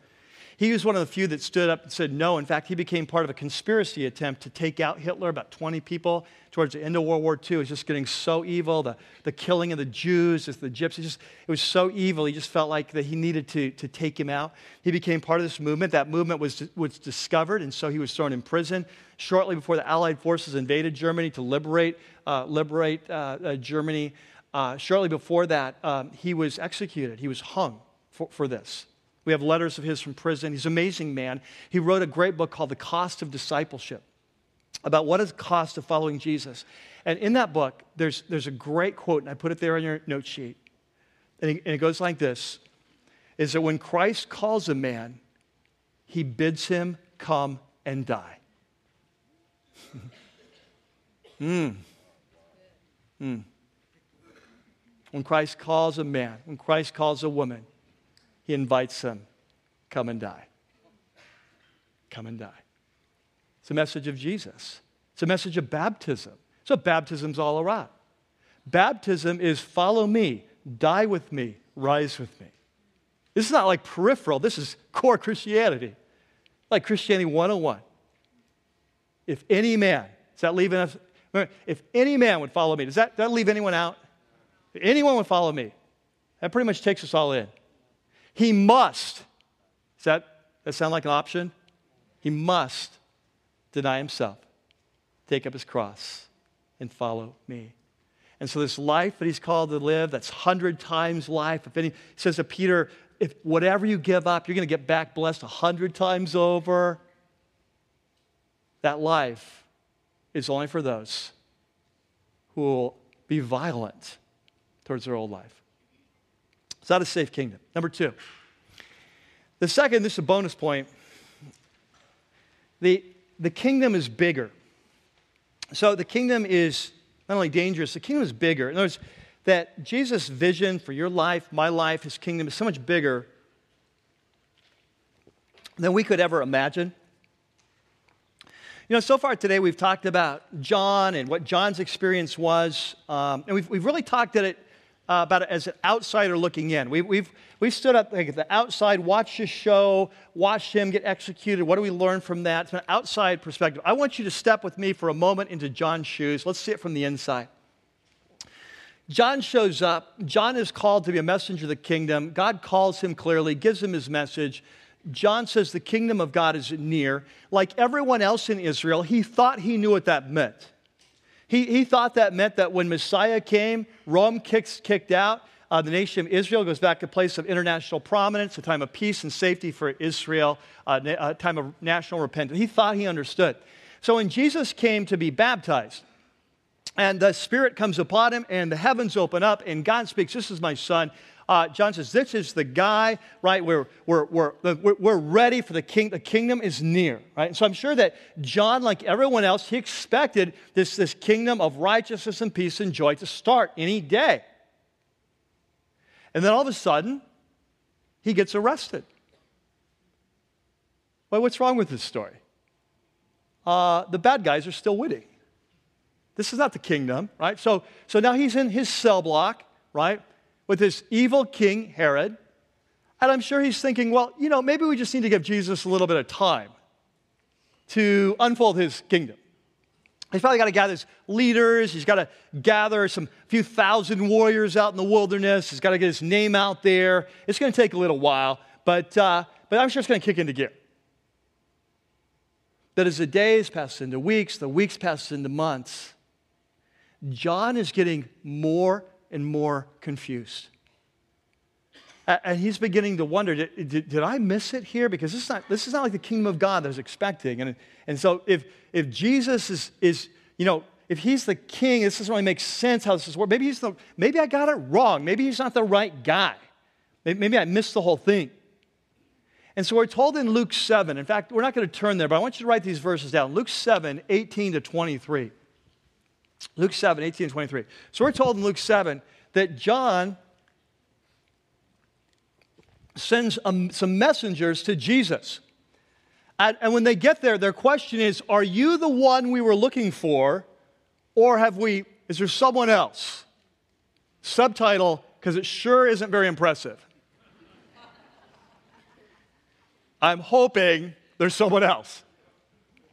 He was one of the few that stood up and said no. In fact, he became part of a conspiracy attempt to take out Hitler, about 20 people towards the end of World War II. It was just getting so evil. The, the killing of the Jews, the gypsies, just, it was so evil. He just felt like that he needed to, to take him out. He became part of this movement. That movement was, was discovered, and so he was thrown in prison shortly before the Allied forces invaded Germany to liberate, uh, liberate uh, uh, Germany. Uh, shortly before that, um, he was executed. He was hung for, for this. We have letters of his from prison. He's an amazing man. He wrote a great book called The Cost of Discipleship about what is the cost of following Jesus. And in that book, there's, there's a great quote, and I put it there on your note sheet. And it, and it goes like this is that when Christ calls a man, he bids him come and die. mm. Mm. When Christ calls a man, when Christ calls a woman, he invites them, come and die. Come and die. It's a message of Jesus. It's a message of baptism. So baptism's all around. Baptism is follow me, die with me, rise with me. This is not like peripheral, this is core Christianity. Like Christianity 101. If any man, is that leaving us? If any man would follow me, does that, that leave anyone out? If anyone would follow me, that pretty much takes us all in. He must. Does that, that sound like an option? He must deny himself, take up his cross, and follow me. And so, this life that he's called to live, that's hundred times life. If any, he says to Peter, if whatever you give up, you're going to get back blessed a hundred times over. That life is only for those who will be violent towards their old life. It's not a safe kingdom. Number two. The second, this is a bonus point. The, the kingdom is bigger. So the kingdom is not only dangerous, the kingdom is bigger. In other words, that Jesus' vision for your life, my life, his kingdom is so much bigger than we could ever imagine. You know, so far today we've talked about John and what John's experience was, um, and we've, we've really talked at it uh, about it as an outsider looking in. We, we've, we've stood up like, the outside, watched his show, watched him get executed. What do we learn from that? It's an outside perspective. I want you to step with me for a moment into John's shoes. Let's see it from the inside. John shows up. John is called to be a messenger of the kingdom. God calls him clearly, gives him his message. John says the kingdom of God is near. Like everyone else in Israel, he thought he knew what that meant. He, he thought that meant that when Messiah came, Rome kicks, kicked out. Uh, the nation of Israel goes back to a place of international prominence, a time of peace and safety for Israel, uh, a time of national repentance. He thought he understood. So when Jesus came to be baptized, and the Spirit comes upon him, and the heavens open up, and God speaks, This is my son uh, John says, This is the guy, right? We're, we're, we're, we're ready for the king. The kingdom is near, right? And so I'm sure that John, like everyone else, he expected this, this kingdom of righteousness and peace and joy to start any day. And then all of a sudden, he gets arrested. Well, what's wrong with this story? Uh, the bad guys are still winning. This is not the kingdom, right? So, so now he's in his cell block, right? With this evil king, Herod. And I'm sure he's thinking, well, you know, maybe we just need to give Jesus a little bit of time to unfold his kingdom. He's probably got to gather his leaders. He's got to gather some few thousand warriors out in the wilderness. He's got to get his name out there. It's going to take a little while, but, uh, but I'm sure it's going to kick into gear. That as the days pass into weeks, the weeks pass into months, John is getting more and more confused. And he's beginning to wonder did, did, did, I miss it here? Because this is, not, this is not like the kingdom of God that I was expecting. And, and so if, if Jesus is, is, you know, if he's the king, this doesn't really make sense how this is working. Maybe, he's the, maybe I got it wrong. Maybe he's not the right guy. Maybe, maybe I missed the whole thing. And so we're told in Luke 7, in fact, we're not going to turn there, but I want you to write these verses down. Luke 7, 18 to 23. Luke 7, 18 to 23. So we're told in Luke 7 that John sends um, some messengers to Jesus. And, and when they get there, their question is Are you the one we were looking for, or have we, is there someone else? Subtitle, because it sure isn't very impressive. I'm hoping there's someone else.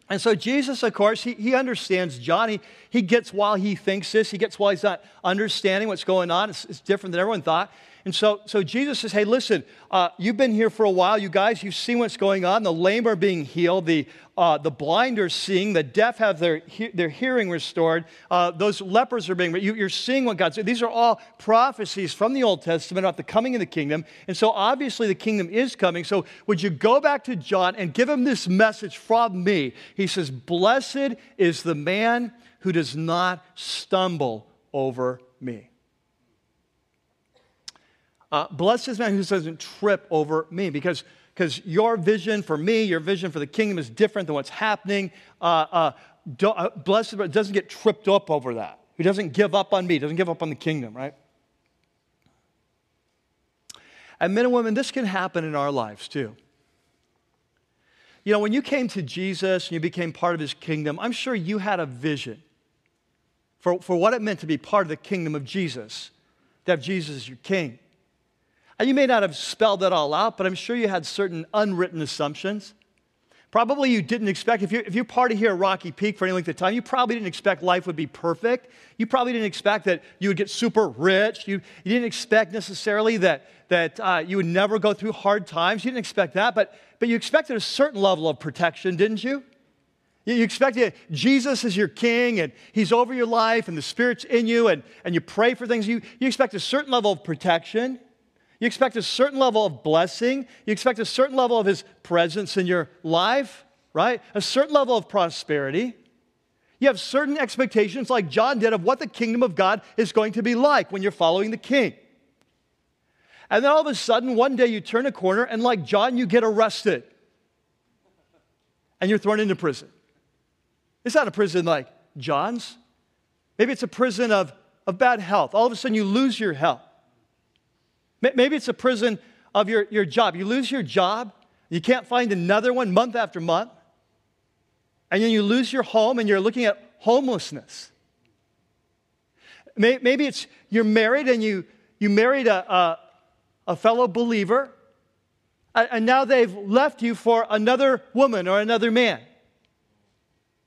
And so Jesus, of course, he, he understands John. He, he gets while he thinks this, he gets while he's not understanding what's going on. It's, it's different than everyone thought. And so, so Jesus says, Hey, listen, uh, you've been here for a while. You guys, you've seen what's going on. The lame are being healed, the, uh, the blind are seeing, the deaf have their, he- their hearing restored, uh, those lepers are being, you, you're seeing what God's. These are all prophecies from the Old Testament about the coming of the kingdom. And so, obviously, the kingdom is coming. So, would you go back to John and give him this message from me? He says, Blessed is the man who does not stumble over me. Uh, blessed is man who doesn't trip over me because because your vision for me, your vision for the kingdom is different than what's happening. Uh, uh, do, uh, blessed but doesn't get tripped up over that. He doesn't give up on me, doesn't give up on the kingdom, right? And men and women, this can happen in our lives too. You know, when you came to Jesus and you became part of his kingdom, I'm sure you had a vision for, for what it meant to be part of the kingdom of Jesus, to have Jesus as your king. And you may not have spelled that all out, but I'm sure you had certain unwritten assumptions. Probably you didn't expect, if you're, if you're party here at Rocky Peak for any length of time, you probably didn't expect life would be perfect. You probably didn't expect that you would get super rich. You, you didn't expect necessarily that, that uh, you would never go through hard times. You didn't expect that, but, but you expected a certain level of protection, didn't you? You expected Jesus is your king and he's over your life and the Spirit's in you and, and you pray for things. You, you expect a certain level of protection. You expect a certain level of blessing. You expect a certain level of His presence in your life, right? A certain level of prosperity. You have certain expectations, like John did, of what the kingdom of God is going to be like when you're following the king. And then all of a sudden, one day you turn a corner, and like John, you get arrested. And you're thrown into prison. It's not a prison like John's. Maybe it's a prison of, of bad health. All of a sudden, you lose your health. Maybe it's a prison of your, your job. You lose your job, you can't find another one month after month, and then you lose your home and you're looking at homelessness. Maybe it's you're married and you, you married a, a, a fellow believer, and now they've left you for another woman or another man.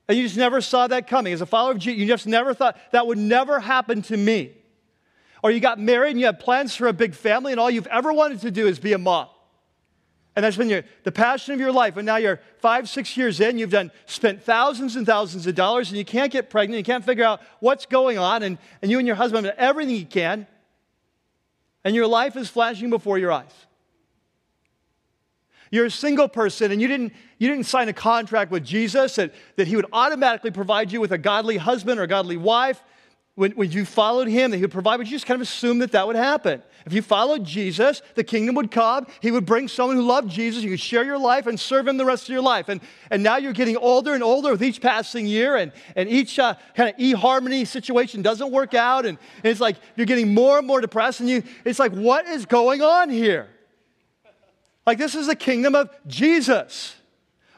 And you just never saw that coming. As a follower of Jesus, you just never thought that would never happen to me. Or you got married and you had plans for a big family, and all you've ever wanted to do is be a mom. And that's been your, the passion of your life. And now you're five, six years in, you've done spent thousands and thousands of dollars, and you can't get pregnant, you can't figure out what's going on, and, and you and your husband have done everything you can, and your life is flashing before your eyes. You're a single person and you didn't, you didn't sign a contract with Jesus that, that he would automatically provide you with a godly husband or a godly wife when, when you followed him, that he would provide, but you just kind of assumed that that would happen. If you followed Jesus, the kingdom would come. He would bring someone who loved Jesus. You could share your life and serve him the rest of your life. And, and now you're getting older and older with each passing year, and, and each uh, kind of e-harmony situation doesn't work out. And, and it's like you're getting more and more depressed, and you, it's like, what is going on here? Like, this is the kingdom of Jesus.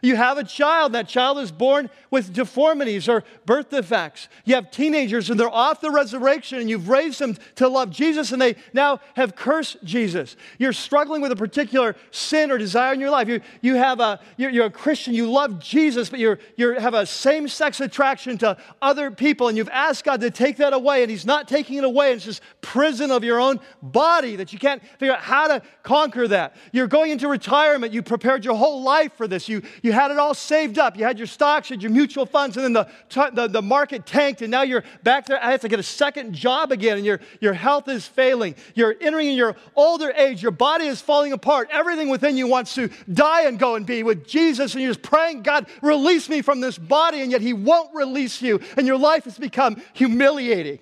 You have a child, that child is born with deformities or birth defects. You have teenagers and they're off the resurrection and you've raised them to love Jesus and they now have cursed Jesus. You're struggling with a particular sin or desire in your life. You, you have a, you're, you're a Christian, you love Jesus, but you you have a same sex attraction to other people and you've asked God to take that away and He's not taking it away. It's just prison of your own body that you can't figure out how to conquer that. You're going into retirement, you prepared your whole life for this. You, you had it all saved up. You had your stocks, you had your mutual funds, and then the, the, the market tanked, and now you're back there. I have to get a second job again, and your, your health is failing. You're entering in your older age, your body is falling apart. Everything within you wants to die and go and be with Jesus, and you're just praying, God, release me from this body, and yet He won't release you, and your life has become humiliating.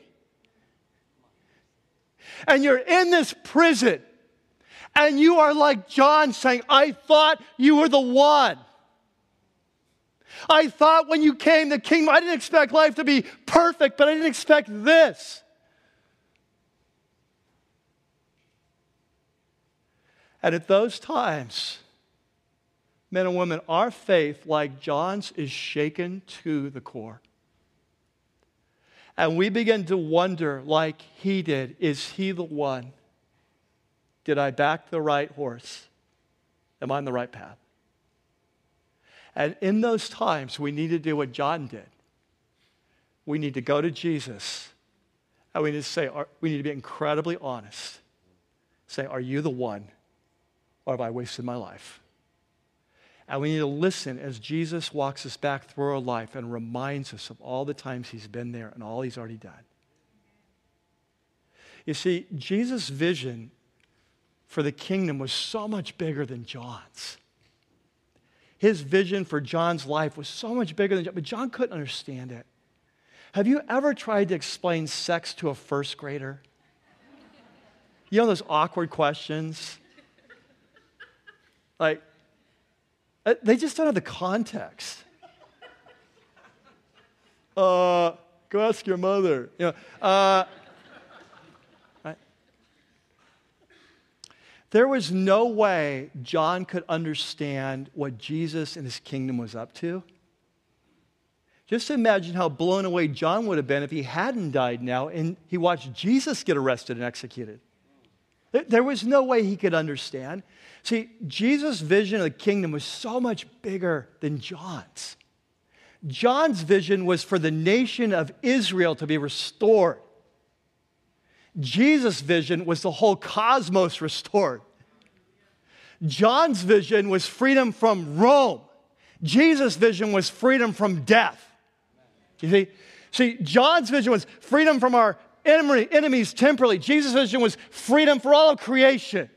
And you're in this prison and you are like John saying, I thought you were the one. I thought when you came the kingdom, I didn't expect life to be perfect, but I didn't expect this. And at those times, men and women, our faith, like John's, is shaken to the core. And we begin to wonder, like he did, is he the one? Did I back the right horse? Am I on the right path? And in those times, we need to do what John did. We need to go to Jesus and we need to say, we need to be incredibly honest. Say, Are you the one or have I wasted my life? And we need to listen as Jesus walks us back through our life and reminds us of all the times he's been there and all he's already done. You see, Jesus' vision for the kingdom was so much bigger than John's. His vision for John's life was so much bigger than John, but John couldn't understand it. Have you ever tried to explain sex to a first grader? You know those awkward questions? Like, uh, they just don't have the context. Uh, go ask your mother. You know, uh, There was no way John could understand what Jesus and his kingdom was up to. Just imagine how blown away John would have been if he hadn't died now and he watched Jesus get arrested and executed. There was no way he could understand. See, Jesus' vision of the kingdom was so much bigger than John's. John's vision was for the nation of Israel to be restored. Jesus' vision was the whole cosmos restored. John's vision was freedom from Rome. Jesus' vision was freedom from death. You see? See, John's vision was freedom from our enemies temporally. Jesus' vision was freedom for all of creation.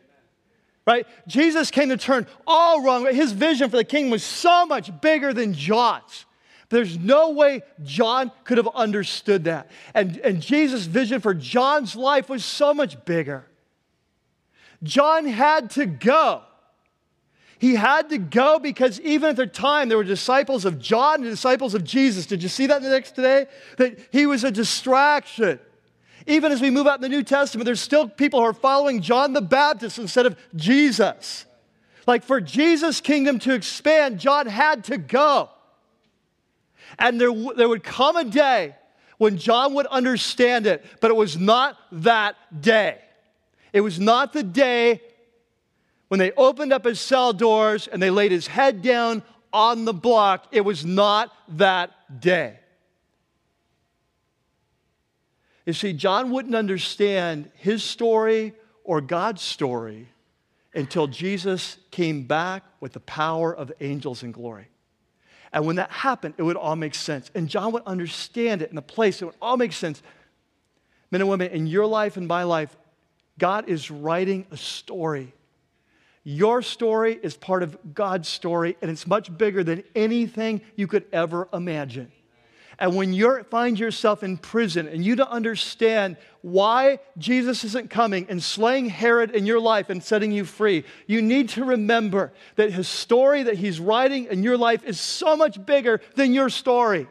Right? Jesus came to turn all wrong. His vision for the kingdom was so much bigger than John's. There's no way John could have understood that. And, and Jesus' vision for John's life was so much bigger. John had to go. He had to go because even at the time there were disciples of John and disciples of Jesus. Did you see that in the next today? That he was a distraction. Even as we move out in the New Testament, there's still people who are following John the Baptist instead of Jesus. Like for Jesus' kingdom to expand, John had to go. And there, there would come a day when John would understand it, but it was not that day. It was not the day when they opened up his cell doors and they laid his head down on the block. It was not that day. You see, John wouldn't understand his story or God's story until Jesus came back with the power of angels in glory. And when that happened, it would all make sense. And John would understand it in the place, it would all make sense. Men and women, in your life and my life, God is writing a story. Your story is part of God's story, and it's much bigger than anything you could ever imagine. And when you find yourself in prison and you don't understand why Jesus isn't coming and slaying Herod in your life and setting you free, you need to remember that his story that he's writing in your life is so much bigger than your story.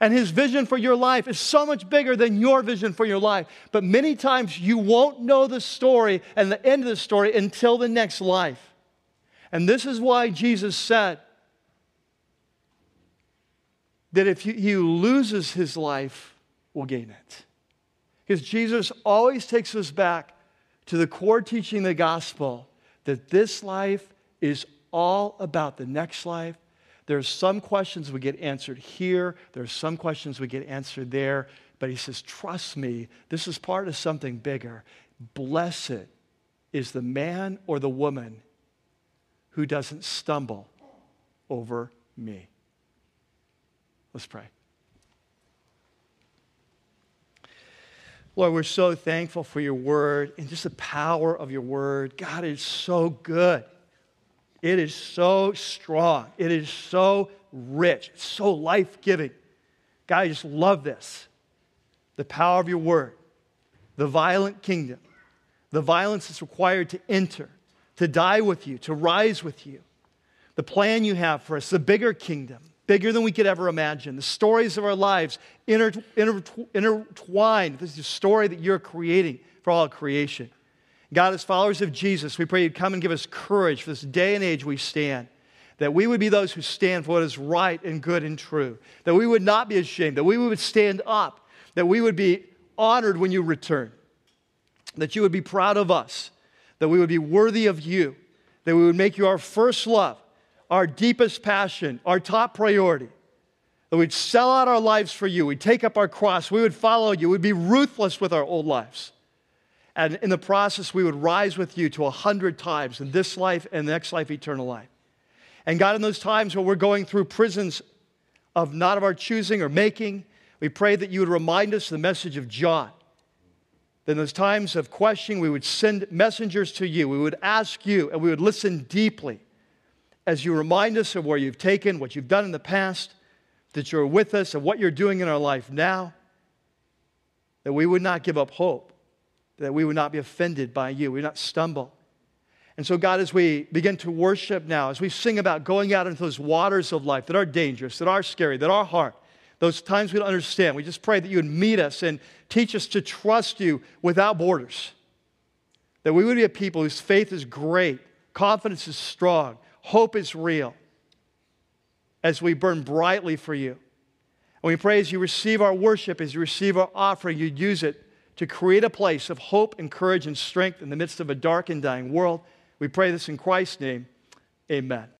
And his vision for your life is so much bigger than your vision for your life. But many times you won't know the story and the end of the story until the next life. And this is why Jesus said, that if he loses his life, will gain it. Because Jesus always takes us back to the core teaching of the gospel that this life is all about the next life. There's some questions we get answered here, there's some questions we get answered there, but he says, Trust me, this is part of something bigger. Blessed is the man or the woman who doesn't stumble over me. Let's pray. Lord, we're so thankful for your word and just the power of your word. God is so good. It is so strong. It is so rich. It's so life giving. God, I just love this. The power of your word, the violent kingdom, the violence that's required to enter, to die with you, to rise with you, the plan you have for us, the bigger kingdom, bigger than we could ever imagine, the stories of our lives inter- inter- intertwined. This is a story that you're creating for all creation. God, as followers of Jesus, we pray you'd come and give us courage for this day and age we stand that we would be those who stand for what is right and good and true, that we would not be ashamed, that we would stand up, that we would be honored when you return, that you would be proud of us, that we would be worthy of you, that we would make you our first love, our deepest passion, our top priority. That we'd sell out our lives for you. We'd take up our cross. We would follow you. We'd be ruthless with our old lives. And in the process, we would rise with you to a hundred times in this life and the next life, eternal life. And God, in those times where we're going through prisons of not of our choosing or making, we pray that you would remind us the message of John. That in those times of questioning, we would send messengers to you. We would ask you, and we would listen deeply as you remind us of where you've taken, what you've done in the past, that you're with us, and what you're doing in our life now. That we would not give up hope, that we would not be offended by you, we would not stumble and so, God, as we begin to worship now, as we sing about going out into those waters of life that are dangerous, that are scary, that are hard, those times we don't understand, we just pray that you would meet us and teach us to trust you without borders. That we would be a people whose faith is great, confidence is strong, hope is real, as we burn brightly for you. And we pray as you receive our worship, as you receive our offering, you'd use it to create a place of hope and courage and strength in the midst of a dark and dying world. We pray this in Christ's name. Amen.